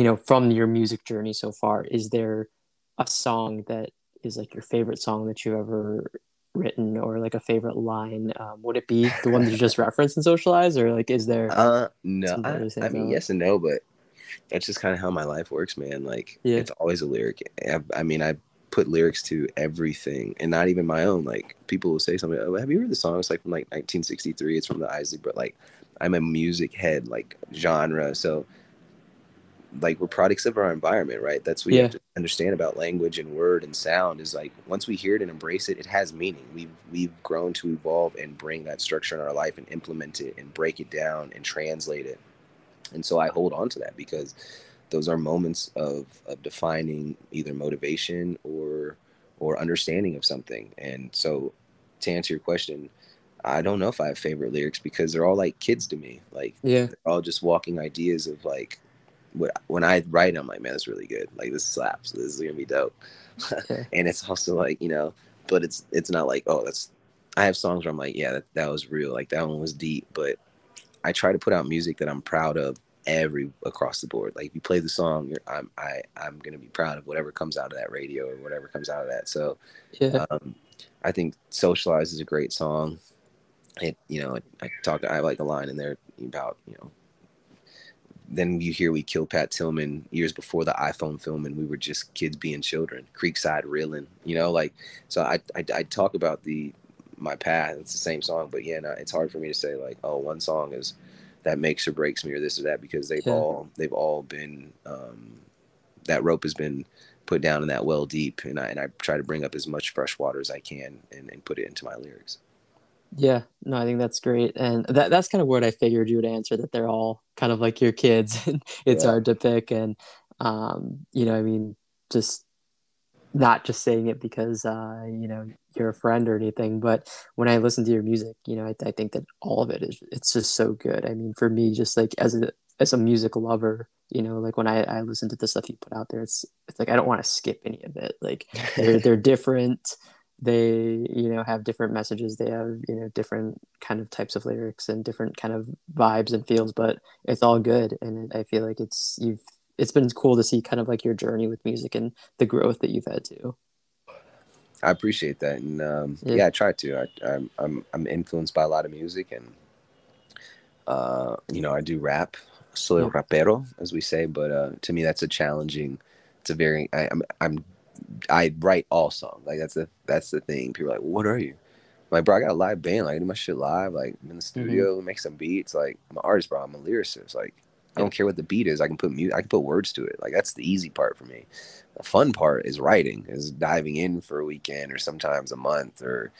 S1: you know, from your music journey so far, is there a song that is like your favorite song that you've ever written or like a favorite line? Um, would it be the one that you just referenced in socialize or like, is there?
S2: Uh, no, I, I mean, yes and no, but that's just kind of how my life works, man. Like yeah. it's always a lyric. I, I mean, I put lyrics to everything and not even my own. Like people will say something, oh, have you heard the song? It's like from like 1963. It's from the Isley, but like I'm a music head, like genre. So like we're products of our environment, right? That's what yeah. you have to understand about language and word and sound is like once we hear it and embrace it, it has meaning. We've we've grown to evolve and bring that structure in our life and implement it and break it down and translate it. And so I hold on to that because those are moments of, of defining either motivation or or understanding of something. And so to answer your question, I don't know if I have favorite lyrics because they're all like kids to me. Like yeah, they're all just walking ideas of like when I write, I'm like, man, that's really good. Like this slaps. This is gonna be dope. (laughs) And it's also like you know, but it's it's not like oh that's. I have songs where I'm like, yeah, that, that was real. Like that one was deep. But I try to put out music that I'm proud of every across the board. Like if you play the song, I'm I I'm gonna be proud of whatever comes out of that radio or whatever comes out of that. So yeah, um, I think "Socialize" is a great song. It you know I talk I like a line in there about you know. Then you hear we killed Pat Tillman years before the iPhone film, and we were just kids being children. Creekside reeling, you know, like so. I I, I talk about the my path. It's the same song, but yeah, no, it's hard for me to say like, oh, one song is that makes or breaks me or this or that because they've yeah. all they've all been um, that rope has been put down in that well deep and I and I try to bring up as much fresh water as I can and, and put it into my lyrics.
S1: Yeah, no, I think that's great, and that that's kind of what I figured you would answer that they're all kind of like your kids. (laughs) it's yeah. hard to pick, and um, you know, I mean, just not just saying it because uh, you know you're a friend or anything, but when I listen to your music, you know, I, I think that all of it is it's just so good. I mean, for me, just like as a as a music lover, you know, like when I, I listen to the stuff you put out there, it's it's like I don't want to skip any of it. Like they're (laughs) they're different. They you know have different messages. They have you know different kind of types of lyrics and different kind of vibes and feels, but it's all good. And I feel like it's you've it's been cool to see kind of like your journey with music and the growth that you've had too.
S2: I appreciate that, and um, yeah. yeah. I try to. I, am I'm I'm influenced by a lot of music, and uh, you know, I do rap, soy yeah. rapero, as we say. But uh, to me, that's a challenging. It's a very. I, I'm I'm I write all songs. Like that's the that's the thing. People are like, what are you? I'm like, bro, I got a live band. Like, I do my shit live. Like, I'm in the mm-hmm. studio, mm-hmm. make some beats. Like, I'm an artist, bro. I'm a lyricist. Like, I don't care what the beat is. I can put music. I can put words to it. Like that's the easy part for me. The fun part is writing, is diving in for a weekend or sometimes a month or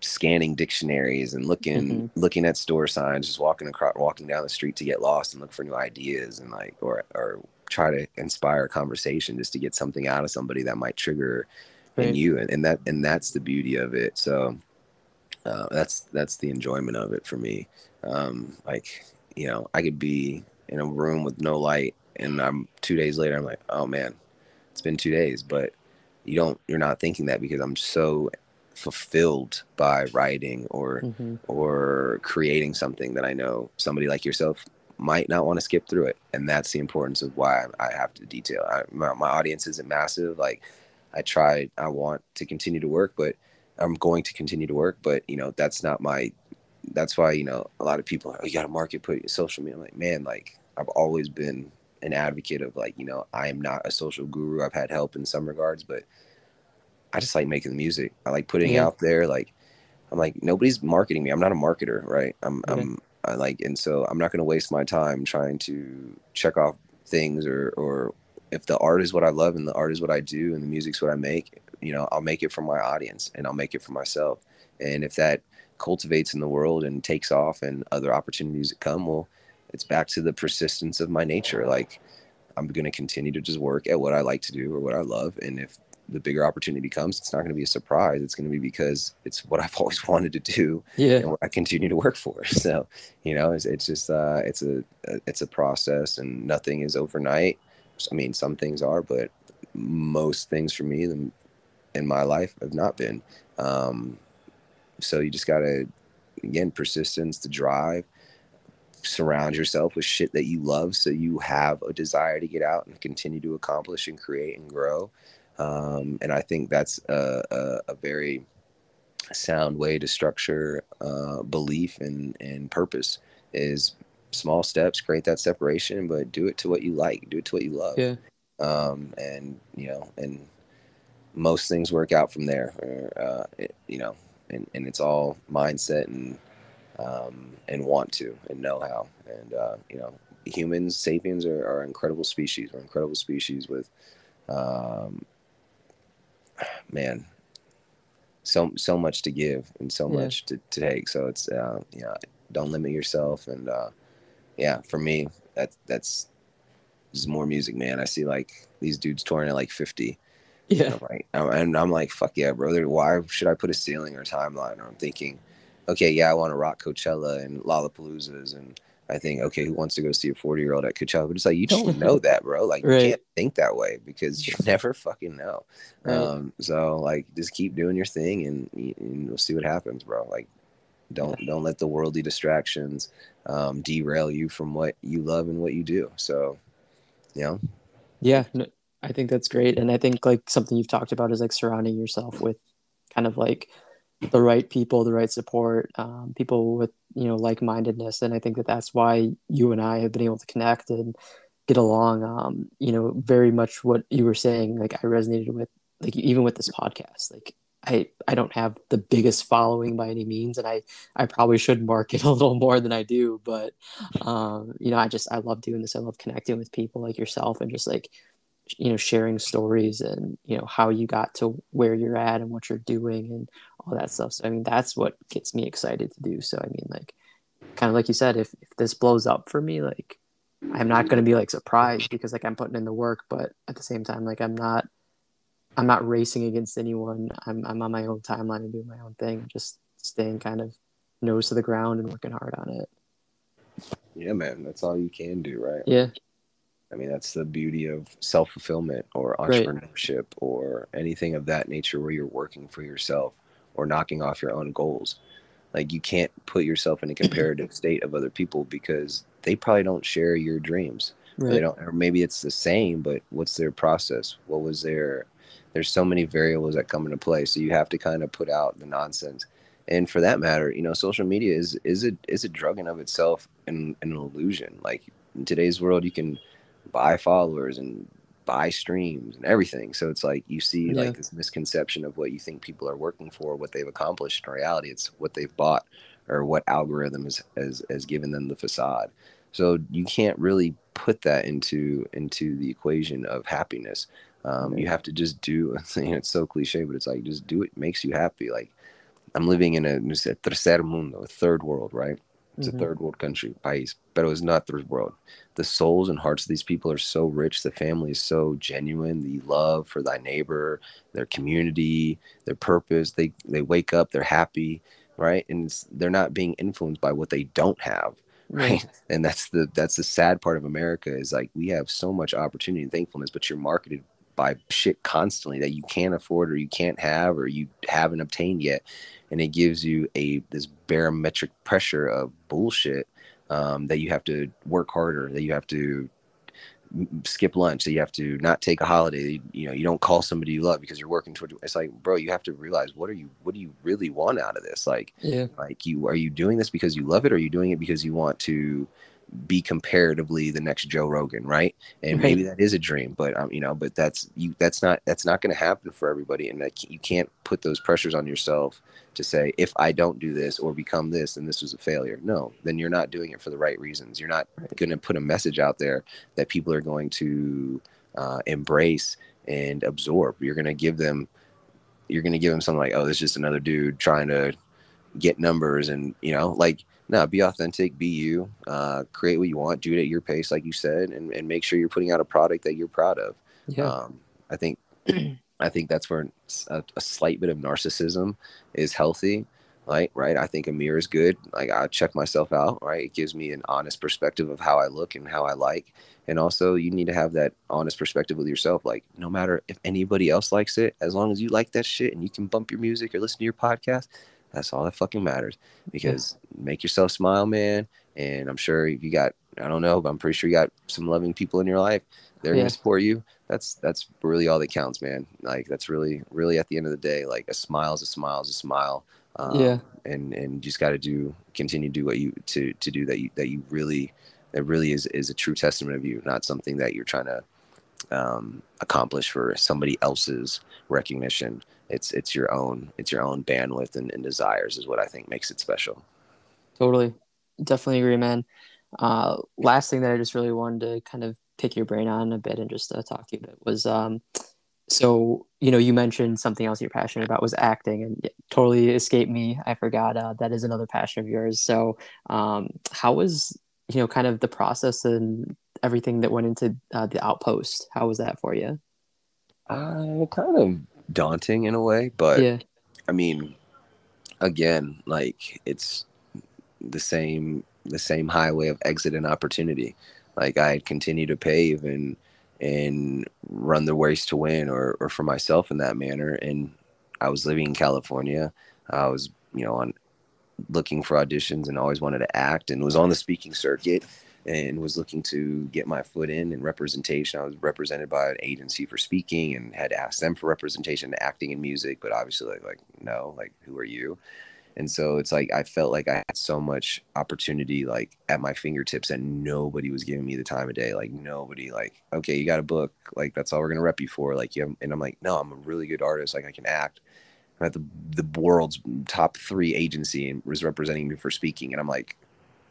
S2: scanning dictionaries and looking mm-hmm. looking at store signs, just walking across, walking down the street to get lost and look for new ideas and like or or try to inspire a conversation just to get something out of somebody that might trigger right. in you and, and that and that's the beauty of it. So uh, that's that's the enjoyment of it for me. Um, like you know, I could be in a room with no light and I'm two days later I'm like, oh man, it's been two days. But you don't you're not thinking that because I'm so fulfilled by writing or mm-hmm. or creating something that I know somebody like yourself might not want to skip through it and that's the importance of why I have to detail I, my, my audience isn't massive like I try I want to continue to work but I'm going to continue to work but you know that's not my that's why you know a lot of people are, oh, you got to market put social media I'm like man like I've always been an advocate of like, you know, I am not a social guru. I've had help in some regards, but I just like making the music. I like putting yeah. out there. Like, I'm like, nobody's marketing me. I'm not a marketer, right? I'm. I'm I like, and so I'm not going to waste my time trying to check off things or, or if the art is what I love and the art is what I do and the music's what I make, you know, I'll make it for my audience and I'll make it for myself. And if that cultivates in the world and takes off and other opportunities that come, well, it's back to the persistence of my nature. Like I'm going to continue to just work at what I like to do or what I love. And if the bigger opportunity comes, it's not going to be a surprise. It's going to be because it's what I've (laughs) always wanted to do.
S1: Yeah.
S2: And what I continue to work for. (laughs) So, you know, it's, it's just, uh, it's a, it's a process and nothing is overnight. I mean, some things are, but most things for me in my life have not been. Um, so you just got to, again, persistence, the drive, surround yourself with shit that you love so you have a desire to get out and continue to accomplish and create and grow um, and i think that's a, a, a, very sound way to structure uh, belief and, and purpose is small steps create that separation but do it to what you like do it to what you love
S1: yeah
S2: um, and you know and most things work out from there or, uh, it, you know and, and it's all mindset and um, and want to and know how. And uh, you know, humans, sapiens, are, are incredible species. We're incredible species with, um, (sighs) man, so so much to give and so yeah. much to, to take. So it's uh, you know, don't limit yourself. And uh, yeah, for me, that's that's just more music, man. I see like these dudes touring at like fifty.
S1: Yeah.
S2: And I'm like, and I'm like, fuck yeah, brother. Why should I put a ceiling or a timeline? Or I'm thinking, okay, yeah, I want to rock Coachella and Lollapaloozas, and I think, okay, who wants to go see a 40 year old at Coachella? But it's like, you don't (laughs) know that, bro. Like, right. you can't think that way because you (laughs) never fucking know. Right. Um, so, like, just keep doing your thing and, and you'll see what happens, bro. Like, don't don't let the worldly distractions um, derail you from what you love and what you do. So, you know.
S1: Yeah, no, I think that's great, and I think like something you've talked about is like surrounding yourself with kind of like the right people, the right support, um, people with you know like mindedness, and I think that that's why you and I have been able to connect and get along. Um, you know, very much what you were saying. Like I resonated with, like even with this podcast. Like I I don't have the biggest following by any means, and I I probably should market (laughs) a little more than I do. But um, you know, I just I love doing this. I love connecting with people like yourself, and just like you know sharing stories and you know how you got to where you're at and what you're doing and all that stuff. So i mean that's what gets me excited to do. So i mean like kind of like you said if, if this blows up for me like i'm not going to be like surprised because like i'm putting in the work but at the same time like i'm not i'm not racing against anyone. I'm, I'm on my own timeline and doing my own thing just staying kind of nose to the ground and working hard on it.
S2: Yeah man that's all you can do right?
S1: Yeah
S2: I mean, that's the beauty of self fulfillment or entrepreneurship right. or anything of that nature where you're working for yourself or knocking off your own goals. Like, you can't put yourself in a (clears throat) comparative state of other people because they probably don't share your dreams. Right. They don't, or maybe it's the same, but what's their process? What was their, there's so many variables that come into play. So you have to kind of put out the nonsense. And for that matter, you know, social media is, is a, is a drug in of itself and an illusion. Like in today's world, you can, buy followers and buy streams and everything. So it's like you see yeah. like this misconception of what you think people are working for, what they've accomplished. In reality, it's what they've bought or what algorithm has, has, has given them the facade. So you can't really put that into into the equation of happiness. Um, You have to just do. (laughs) You know, it's so cliche, but it's like just do it makes you happy. Like I'm living in a, a tercer mundo, a third world, right? It's mm-hmm. a third world country, but it was not third world. The souls and hearts of these people are so rich. The family is so genuine. The love for thy neighbor, their community, their purpose. They they wake up, they're happy, right? And they're not being influenced by what they don't have, (laughs) right? And that's the that's the sad part of America is like we have so much opportunity and thankfulness, but you're marketed by shit constantly that you can't afford or you can't have or you haven't obtained yet and it gives you a this barometric pressure of bullshit um, that you have to work harder, that you have to skip lunch, that you have to not take a holiday. You know, you don't call somebody you love because you're working toward. It's like, bro, you have to realize what are you, what do you really want out of this? Like,
S1: yeah,
S2: like you are you doing this because you love it, or are you doing it because you want to be comparatively the next Joe Rogan, right? And right. maybe that is a dream, but um, you know, but that's you. That's not that's not going to happen for everybody, and that you can't put those pressures on yourself to say if I don't do this or become this, then this was a failure. No, then you're not doing it for the right reasons. You're not right. going to put a message out there that people are going to uh, embrace and absorb. You're going to give them. You're going to give them something like, "Oh, this is just another dude trying to get numbers," and you know, like no, be authentic, be you, uh, create what you want, do it at your pace, like you said, and, and make sure you're putting out a product that you're proud of. Yeah. Um, I think, (clears throat) I think that's where a, a, slight bit of narcissism is healthy. Like, right. I think a mirror is good. Like I check myself out, right. It gives me an honest perspective of how I look and how I like. And also you need to have that honest perspective with yourself. Like no matter if anybody else likes it, as long as you like that shit and you can bump your music or listen to your podcast, that's all that fucking matters. Because yeah. make yourself smile, man. And I'm sure you got, I don't know, but I'm pretty sure you got some loving people in your life. They're yeah. gonna support you. That's that's really all that counts, man. Like that's really, really at the end of the day, like a smile is a smile is a smile. Um, yeah. And and you just got to do continue to do what you to to do that you that you really that really is is a true testament of you, not something that you're trying to um, accomplish for somebody else's recognition it's it's your own it's your own bandwidth and, and desires is what I think makes it special.
S1: Totally, definitely agree, man. Uh, last thing that I just really wanted to kind of pick your brain on a bit and just uh, talk to you a bit was um, so you know you mentioned something else you're passionate about was acting and totally escaped me. I forgot uh, that is another passion of yours. So um, how was you know kind of the process and everything that went into uh, the outpost? How was that for you?
S2: Uh, kind of daunting in a way, but yeah. I mean, again, like it's the same the same highway of exit and opportunity. Like I continue to pave and and run the race to win or or for myself in that manner. And I was living in California. I was, you know, on looking for auditions and always wanted to act and was on the speaking circuit and was looking to get my foot in and representation. I was represented by an agency for speaking and had asked them for representation, acting and music, but obviously like, like no, like who are you? And so it's like I felt like I had so much opportunity like at my fingertips and nobody was giving me the time of day. Like nobody like, okay, you got a book, like that's all we're gonna rep you for. Like you have, and I'm like, no, I'm a really good artist, like I can act. I'm at the the world's top three agency and was representing me for speaking. And I'm like,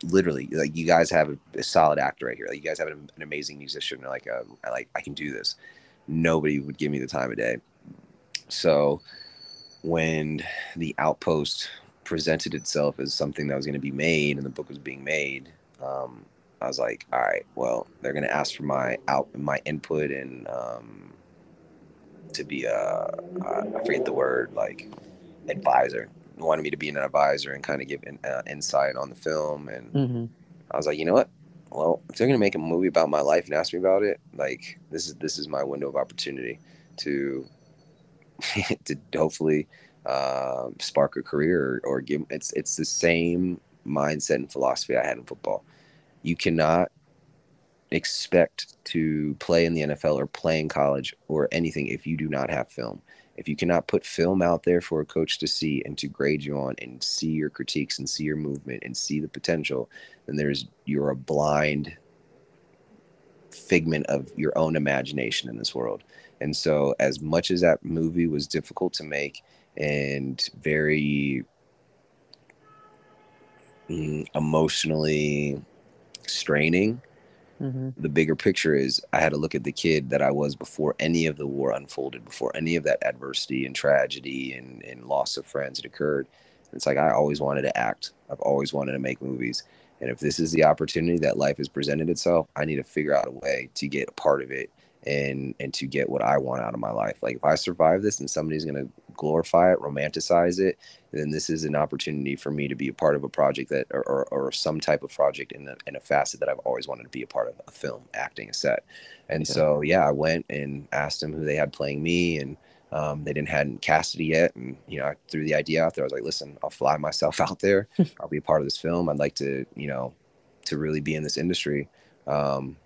S2: literally like you guys have a, a solid actor right here. Like you guys have an, an amazing musician. Like um, I like I can do this. Nobody would give me the time of day. So when the outpost presented itself as something that was going to be made and the book was being made um, I was like all right well they're going to ask for my out my input and um, to be a uh, forget the word like advisor wanted me to be an advisor and kind of give in, uh, insight on the film. And mm-hmm. I was like, you know what? Well, if they're gonna make a movie about my life and ask me about it, like this is this is my window of opportunity to (laughs) to hopefully uh, spark a career or, or give. It's it's the same mindset and philosophy I had in football. You cannot expect to play in the NFL or play in college or anything if you do not have film if you cannot put film out there for a coach to see and to grade you on and see your critiques and see your movement and see the potential, then there's you're a blind figment of your own imagination in this world. And so as much as that movie was difficult to make and very mm, emotionally straining, Mm-hmm. The bigger picture is I had to look at the kid that I was before any of the war unfolded, before any of that adversity and tragedy and, and loss of friends had occurred. It's like I always wanted to act. I've always wanted to make movies. And if this is the opportunity that life has presented itself, I need to figure out a way to get a part of it and and to get what I want out of my life. Like if I survive this and somebody's gonna glorify it, romanticize it, then this is an opportunity for me to be a part of a project that or, or, or some type of project in a, in a facet that I've always wanted to be a part of a film, acting, a set. And yeah. so yeah, I went and asked them who they had playing me and um, they didn't hadn't cast it yet, and you know, I threw the idea out there. I was like, "Listen, I'll fly myself (laughs) out there. (laughs) I'll be a part of this film. I'd like to, you know, to really be in this industry." Um,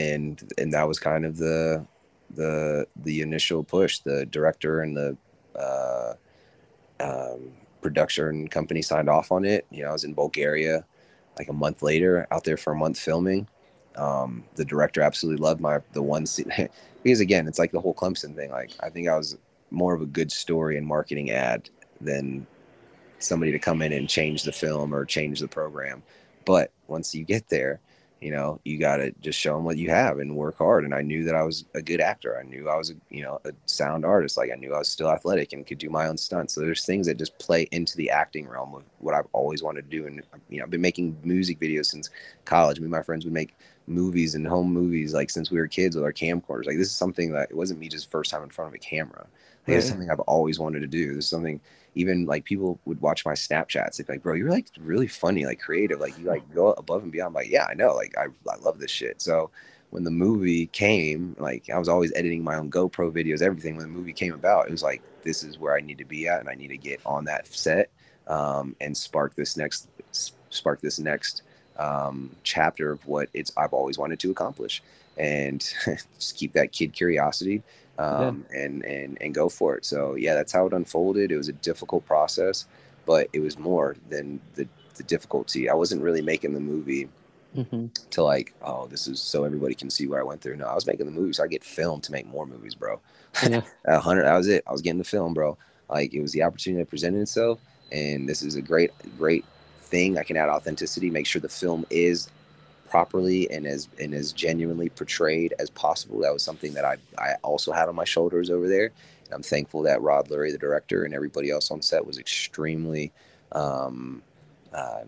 S2: and and that was kind of the the the initial push. The director and the uh, um, production company signed off on it. You know, I was in Bulgaria like a month later, out there for a month filming. Um, the director absolutely loved my the one scene (laughs) because again, it's like the whole Clemson thing. Like I think I was more of a good story and marketing ad than somebody to come in and change the film or change the program. But once you get there, you know, you got to just show them what you have and work hard. And I knew that I was a good actor. I knew I was a, you know, a sound artist. Like I knew I was still athletic and could do my own stunts. So there's things that just play into the acting realm of what I've always wanted to do. And, you know, I've been making music videos since college. Me and my friends would make movies and home movies like since we were kids with our camcorders. Like this is something that it wasn't me just first time in front of a camera. Like, right. It's something I've always wanted to do. This is something even like people would watch my Snapchats. They'd be like, bro, you're like really funny, like creative. Like you like go above and beyond. I'm like, yeah, I know. Like I, I love this shit. So when the movie came, like I was always editing my own GoPro videos, everything. When the movie came about, it was like, this is where I need to be at and I need to get on that set um, and spark this next, spark this next um, chapter of what it's I've always wanted to accomplish and (laughs) just keep that kid curiosity um, yeah. and and and go for it. So yeah, that's how it unfolded. It was a difficult process, but it was more than the the difficulty. I wasn't really making the movie mm-hmm. to like, oh, this is so everybody can see what I went through. No, I was making the movie so I get filmed to make more movies, bro. Yeah. (laughs) A hundred, that was it. I was getting the film, bro. Like it was the opportunity that presented itself, and this is a great, great thing. I can add authenticity, make sure the film is properly and as and as genuinely portrayed as possible. That was something that I I also had on my shoulders over there. And I'm thankful that Rod Lurie, the director, and everybody else on set was extremely um, uh,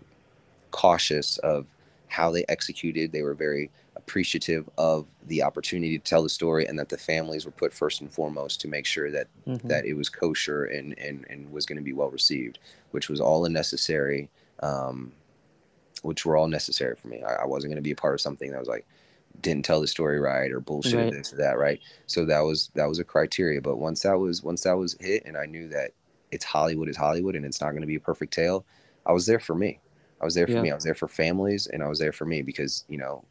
S2: cautious of how they executed. They were very appreciative of the opportunity to tell the story and that the families were put first and foremost to make sure that mm-hmm. that it was kosher and and, and was going to be well received which was all unnecessary um, which were all necessary for me. I, I wasn't going to be a part of something that was like didn't tell the story right or bullshit right. this or that, right? So that was that was a criteria. But once that was once that was hit, and I knew that it's Hollywood is Hollywood, and it's not going to be a perfect tale. I was there for me. I was there for yeah. me. I was there for families, and I was there for me because you know,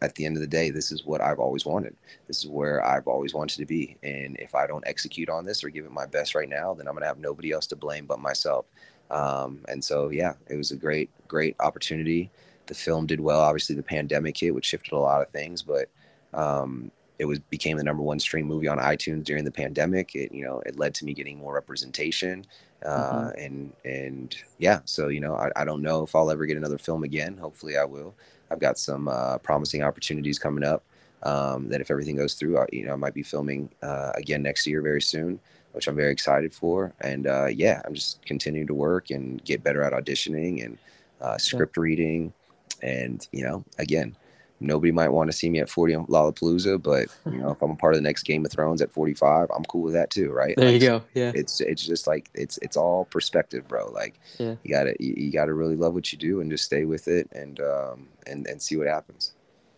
S2: at the end of the day, this is what I've always wanted. This is where I've always wanted to be. And if I don't execute on this or give it my best right now, then I'm gonna have nobody else to blame but myself. Um, and so, yeah, it was a great, great opportunity. The film did well. Obviously, the pandemic hit, which shifted a lot of things, but um, it was became the number one stream movie on iTunes during the pandemic. It, you know, it led to me getting more representation, uh, mm-hmm. and and yeah. So you know, I, I don't know if I'll ever get another film again. Hopefully, I will. I've got some uh, promising opportunities coming up. Um, that if everything goes through, I, you know, I might be filming uh, again next year very soon which I'm very excited for. And uh, yeah, I'm just continuing to work and get better at auditioning and uh, script yeah. reading. And, you know, again, nobody might want to see me at 40 on Lollapalooza, but, you know, (laughs) if I'm a part of the next Game of Thrones at 45, I'm cool with that too, right?
S1: There like, you go. Yeah.
S2: It's, it's just like, it's, it's all perspective, bro. Like, yeah. you gotta, you, you gotta really love what you do and just stay with it and, um, and, and see what happens.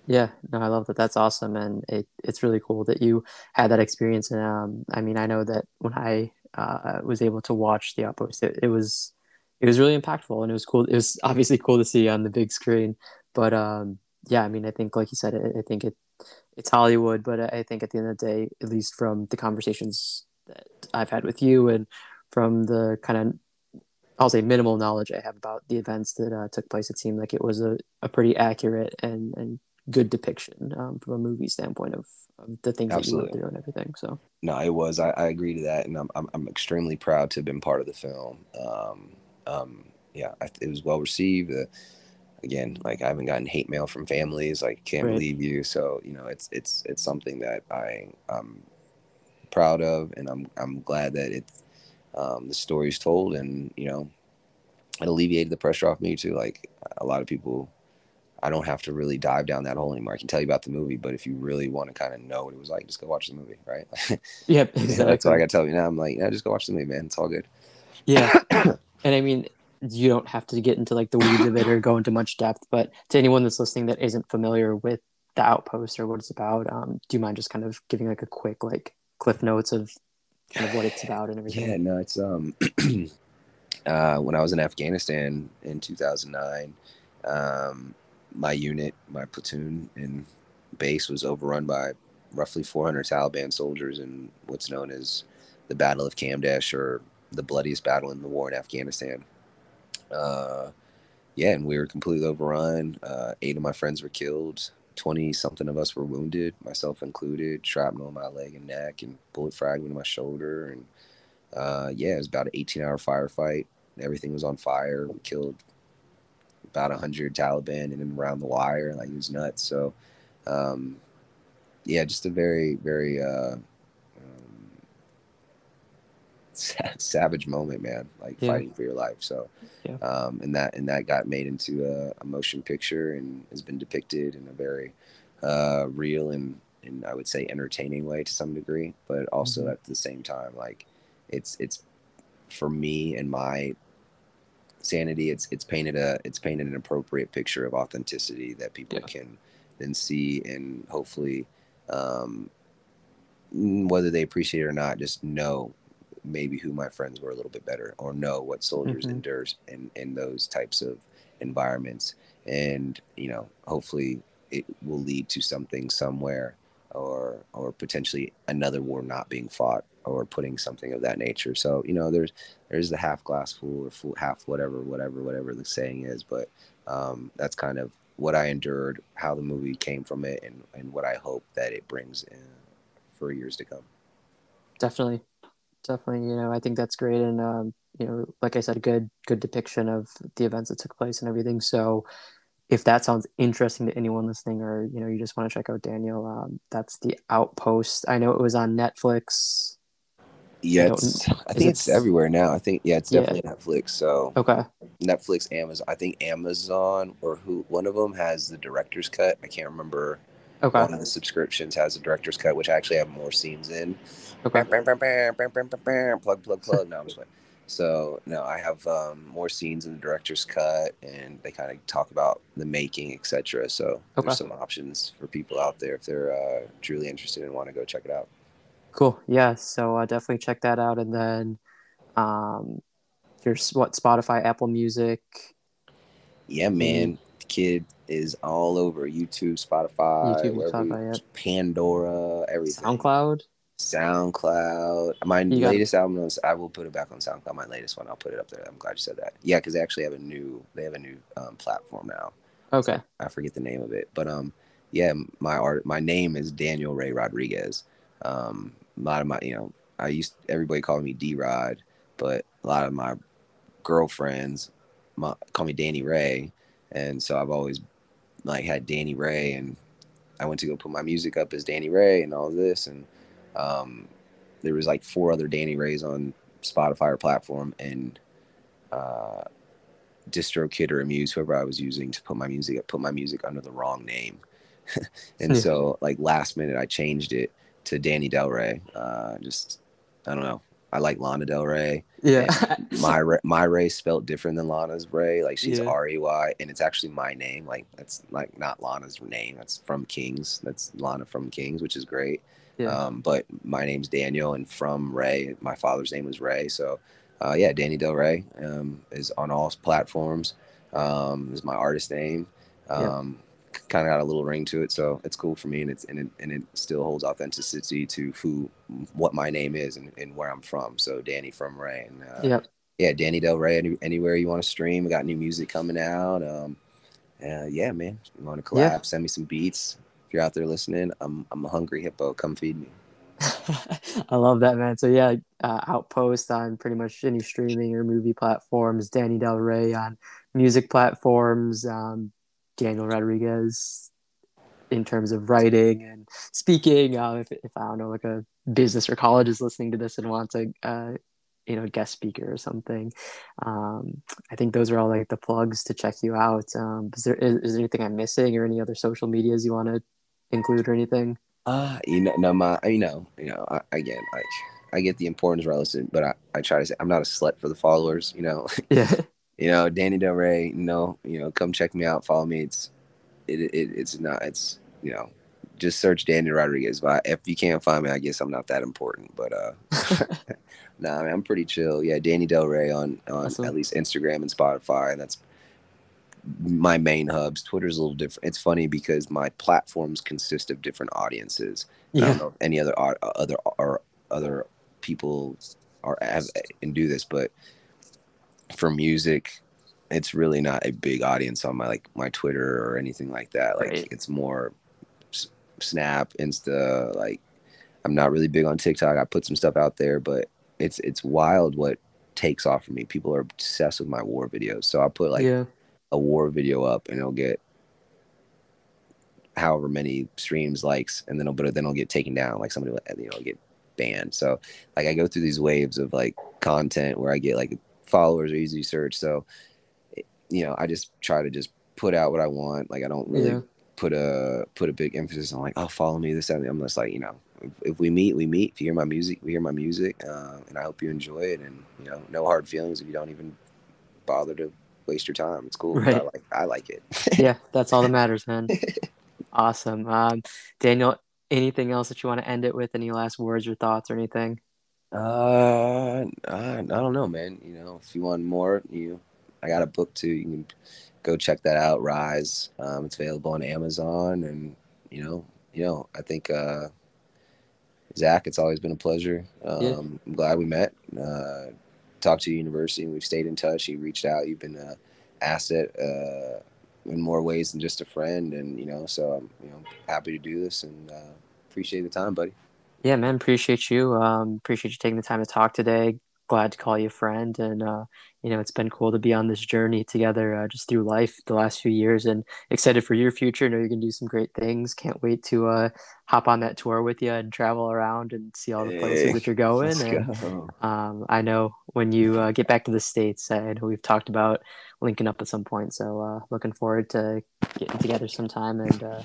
S1: Yeah, no, I love that. That's awesome, and it, it's really cool that you had that experience. And um, I mean, I know that when I uh, was able to watch the outpost, it, it was it was really impactful, and it was cool. It was obviously cool to see on the big screen, but um, yeah, I mean, I think like you said, I, I think it it's Hollywood, but I think at the end of the day, at least from the conversations that I've had with you and from the kind of I'll say minimal knowledge I have about the events that uh, took place, it seemed like it was a, a pretty accurate and, and good depiction um, from a movie standpoint of, of the things Absolutely. that you went through and everything. So
S2: no, it was. I, I agree to that, and I'm, I'm, I'm extremely proud to have been part of the film. Um, um, yeah, it was well received. Uh, again, like I haven't gotten hate mail from families. Like can't right. believe you. So you know, it's it's it's something that I I'm proud of, and I'm I'm glad that it's um, the story's told, and you know, it alleviated the pressure off me too. Like a lot of people I don't have to really dive down that hole anymore. I can tell you about the movie, but if you really want to kind of know what it was like, just go watch the movie, right? (laughs)
S1: Yep, exactly.
S2: That's what I got to tell you now. I'm like, yeah, just go watch the movie, man. It's all good.
S1: Yeah, (coughs) and I mean, you don't have to get into like the weeds of it or go into much depth. But to anyone that's listening that isn't familiar with the Outpost or what it's about, um, do you mind just kind of giving like a quick like cliff notes of kind of what it's about and everything?
S2: Yeah, no, it's um, (clears throat) uh, when I was in Afghanistan in 2009. Um, my unit, my platoon and base was overrun by roughly 400 Taliban soldiers in what's known as the Battle of Kamdesh or the bloodiest battle in the war in Afghanistan. Uh, yeah, and we were completely overrun. Uh, eight of my friends were killed. 20 something of us were wounded, myself included, shrapnel in my leg and neck and bullet fragment in my shoulder. And uh, yeah, it was about an 18 hour firefight. Everything was on fire. We killed about a hundred Taliban in and around the wire. And like he was nuts. So, um, yeah, just a very very uh, um, (laughs) savage moment, man. Like yeah. fighting for your life. So, yeah. um, and that and that got made into a, a, motion picture and has been depicted in a very uh, real and and I would say entertaining way to some degree, but also mm-hmm. at the same time, like it's it's for me and my sanity. It's it's painted a it's painted an appropriate picture of authenticity that people yeah. can then see and hopefully um, whether they appreciate it or not, just know maybe who my friends were a little bit better or know what soldiers mm-hmm. endure in, in those types of environments. And, you know, hopefully it will lead to something somewhere or or potentially another war not being fought or putting something of that nature. So, you know, there's there's the half glass full or full half whatever, whatever, whatever the saying is, but um, that's kind of what I endured, how the movie came from it, and, and what I hope that it brings in for years to come.
S1: Definitely, definitely. You know, I think that's great, and um, you know, like I said, good good depiction of the events that took place and everything. So, if that sounds interesting to anyone listening, or you know, you just want to check out Daniel, um, that's the Outpost. I know it was on Netflix.
S2: Yeah, it's, I, I think it's, it's, everywhere now. I think yeah, it's definitely yeah. Netflix. So
S1: okay,
S2: Netflix, Amazon. I think Amazon or Hulu one of them has the director's cut. I can't remember.
S1: Okay.
S2: One of the subscriptions has a director's cut, which I actually have more scenes in.
S1: Okay.
S2: Bam, bam, bam, bam, bam, bam, bam, plug, plug, plug. no, I'm just playing. So no, I have um, more scenes in the director's cut, and they kind of talk about the making, etc. So okay. there's some options for people out there if they're uh, truly interested and want to go check it out.
S1: Cool. Yeah. So uh, definitely check that out. And then um, there's what Spotify, Apple Music.
S2: Yeah, man. The kid is all over YouTube, Spotify, YouTube, Spotify Pandora, everything.
S1: SoundCloud.
S2: SoundCloud. My you latest album was I will put it back on SoundCloud. My latest one, I'll put it up there. I'm glad you said that. Yeah, because they actually have a new they have a new um, platform now.
S1: Okay.
S2: I forget the name of it, but um, yeah, my art, my name is Daniel Ray Rodriguez. Um, a lot of my, you know, I used everybody called me D Rod, but a lot of my girlfriends my, call me Danny Ray, and so I've always like had Danny Ray, and I went to go put my music up as Danny Ray and all this, and um, there was like four other Danny Rays on Spotify or platform, and uh, DistroKid or Amuse, whoever I was using to put my music, put my music under the wrong name, (laughs) and so like last minute I changed it to Danny Del Ray. Uh, just I don't know. I like Lana Del Rey.
S1: Yeah. (laughs)
S2: my my Ray spelled different than Lana's Ray. Like she's yeah. R E Y, and it's actually my name. Like that's like not Lana's name. That's from Kings. That's Lana from Kings, which is great. Yeah. Um, but my name's Daniel, and from Ray, my father's name was Ray. So, uh, yeah, Danny Del Ray um, is on all platforms. Um, is my artist name. Um, kind of got a little ring to it, so it's cool for me, and it's and it, and it still holds authenticity to who, what my name is, and, and where I'm from. So Danny from Ray, and uh,
S1: yeah,
S2: yeah, Danny Del Ray. Any, anywhere you want to stream, we got new music coming out. Um, uh, yeah, man, you want to collab? Yeah. Send me some beats. If you're out there listening, I'm I'm a hungry hippo. Come feed me. (laughs)
S1: I love that, man. So yeah, uh, Outpost on pretty much any streaming or movie platforms. Danny Del Ray on music platforms. Um, Daniel Rodriguez in terms of writing and speaking. Uh, if, if I don't know, like a business or college is listening to this and wants a, uh, you know, guest speaker or something. Um, I think those are all like the plugs to check you out. Um, is there is, is there anything I'm missing or any other social medias you want to include or anything?
S2: Uh, you know, no, my, you know, you know, I, again, like I get the importance relative, but I, I try to say I'm not a slut for the followers, you know.
S1: Yeah (laughs)
S2: you know, Danny Del Ray, you know, you know, come check me out, follow me. It's it, it it's not it's you know, just search Danny Rodriguez. But if you can't find me, I guess I'm not that important. But uh (laughs) (laughs) nah, I mean, I'm pretty chill. Yeah, Danny Del Ray on on awesome. at least Instagram and Spotify, and that's my main hubs. Twitter's a little different. It's funny because my platforms consist of different audiences. Yeah. I don't know if any other other or other people are have and do this, but for music, it's really not a big audience on my like my Twitter or anything like that. Like right. it's more Snap, Insta. Like I'm not really big on TikTok. I put some stuff out there, but it's it's wild what takes off for me. People are obsessed with my war videos. So I put like
S1: yeah.
S2: a war video up and it'll get however many streams, likes, and then it'll, but then it'll get taken down. Like somebody, will you know, get banned. So like I go through these waves of like content where I get like followers are easy to search. So you know, I just try to just put out what I want. Like I don't really yeah. put a put a big emphasis on like, oh, follow me this and I'm just like, you know, if, if, we meet, we meet. If you hear my music, we hear my music, uh, and I hope you enjoy it. And you know, no hard feelings if you don't even bother to waste your time. It's cool. Right. I like I like it. (laughs)
S1: yeah, that's all that matters, man. (laughs) awesome, um, Daniel. Anything else that you want to end it with? Any last words or thoughts or anything?
S2: Uh, I, I don't know, man. You know, if you want more, you I got a book too. You can go check that out. Rise. Um, it's available on Amazon, and you know, you know, I think uh, Zach, it's always been a pleasure. Um, yeah. I'm glad we met. Uh, talked to university, and we've stayed in touch. You reached out. You've been an asset uh, in more ways than just a friend, and you know, so I'm you know happy to do this and uh, appreciate the time, buddy.
S1: Yeah, man, appreciate you. Um, appreciate you taking the time to talk today glad to call you a friend and uh, you know it's been cool to be on this journey together uh, just through life the last few years and excited for your future know you're gonna do some great things can't wait to uh, hop on that tour with you and travel around and see all the places hey, that you're going and go. um, i know when you uh, get back to the states i know we've talked about linking up at some point so uh, looking forward to getting together sometime and uh,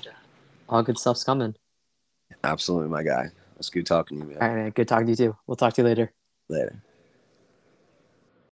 S1: all good stuff's coming
S2: absolutely my guy it's good talking to you man.
S1: All right man. Good talking to you too. We'll talk to you later.
S2: Later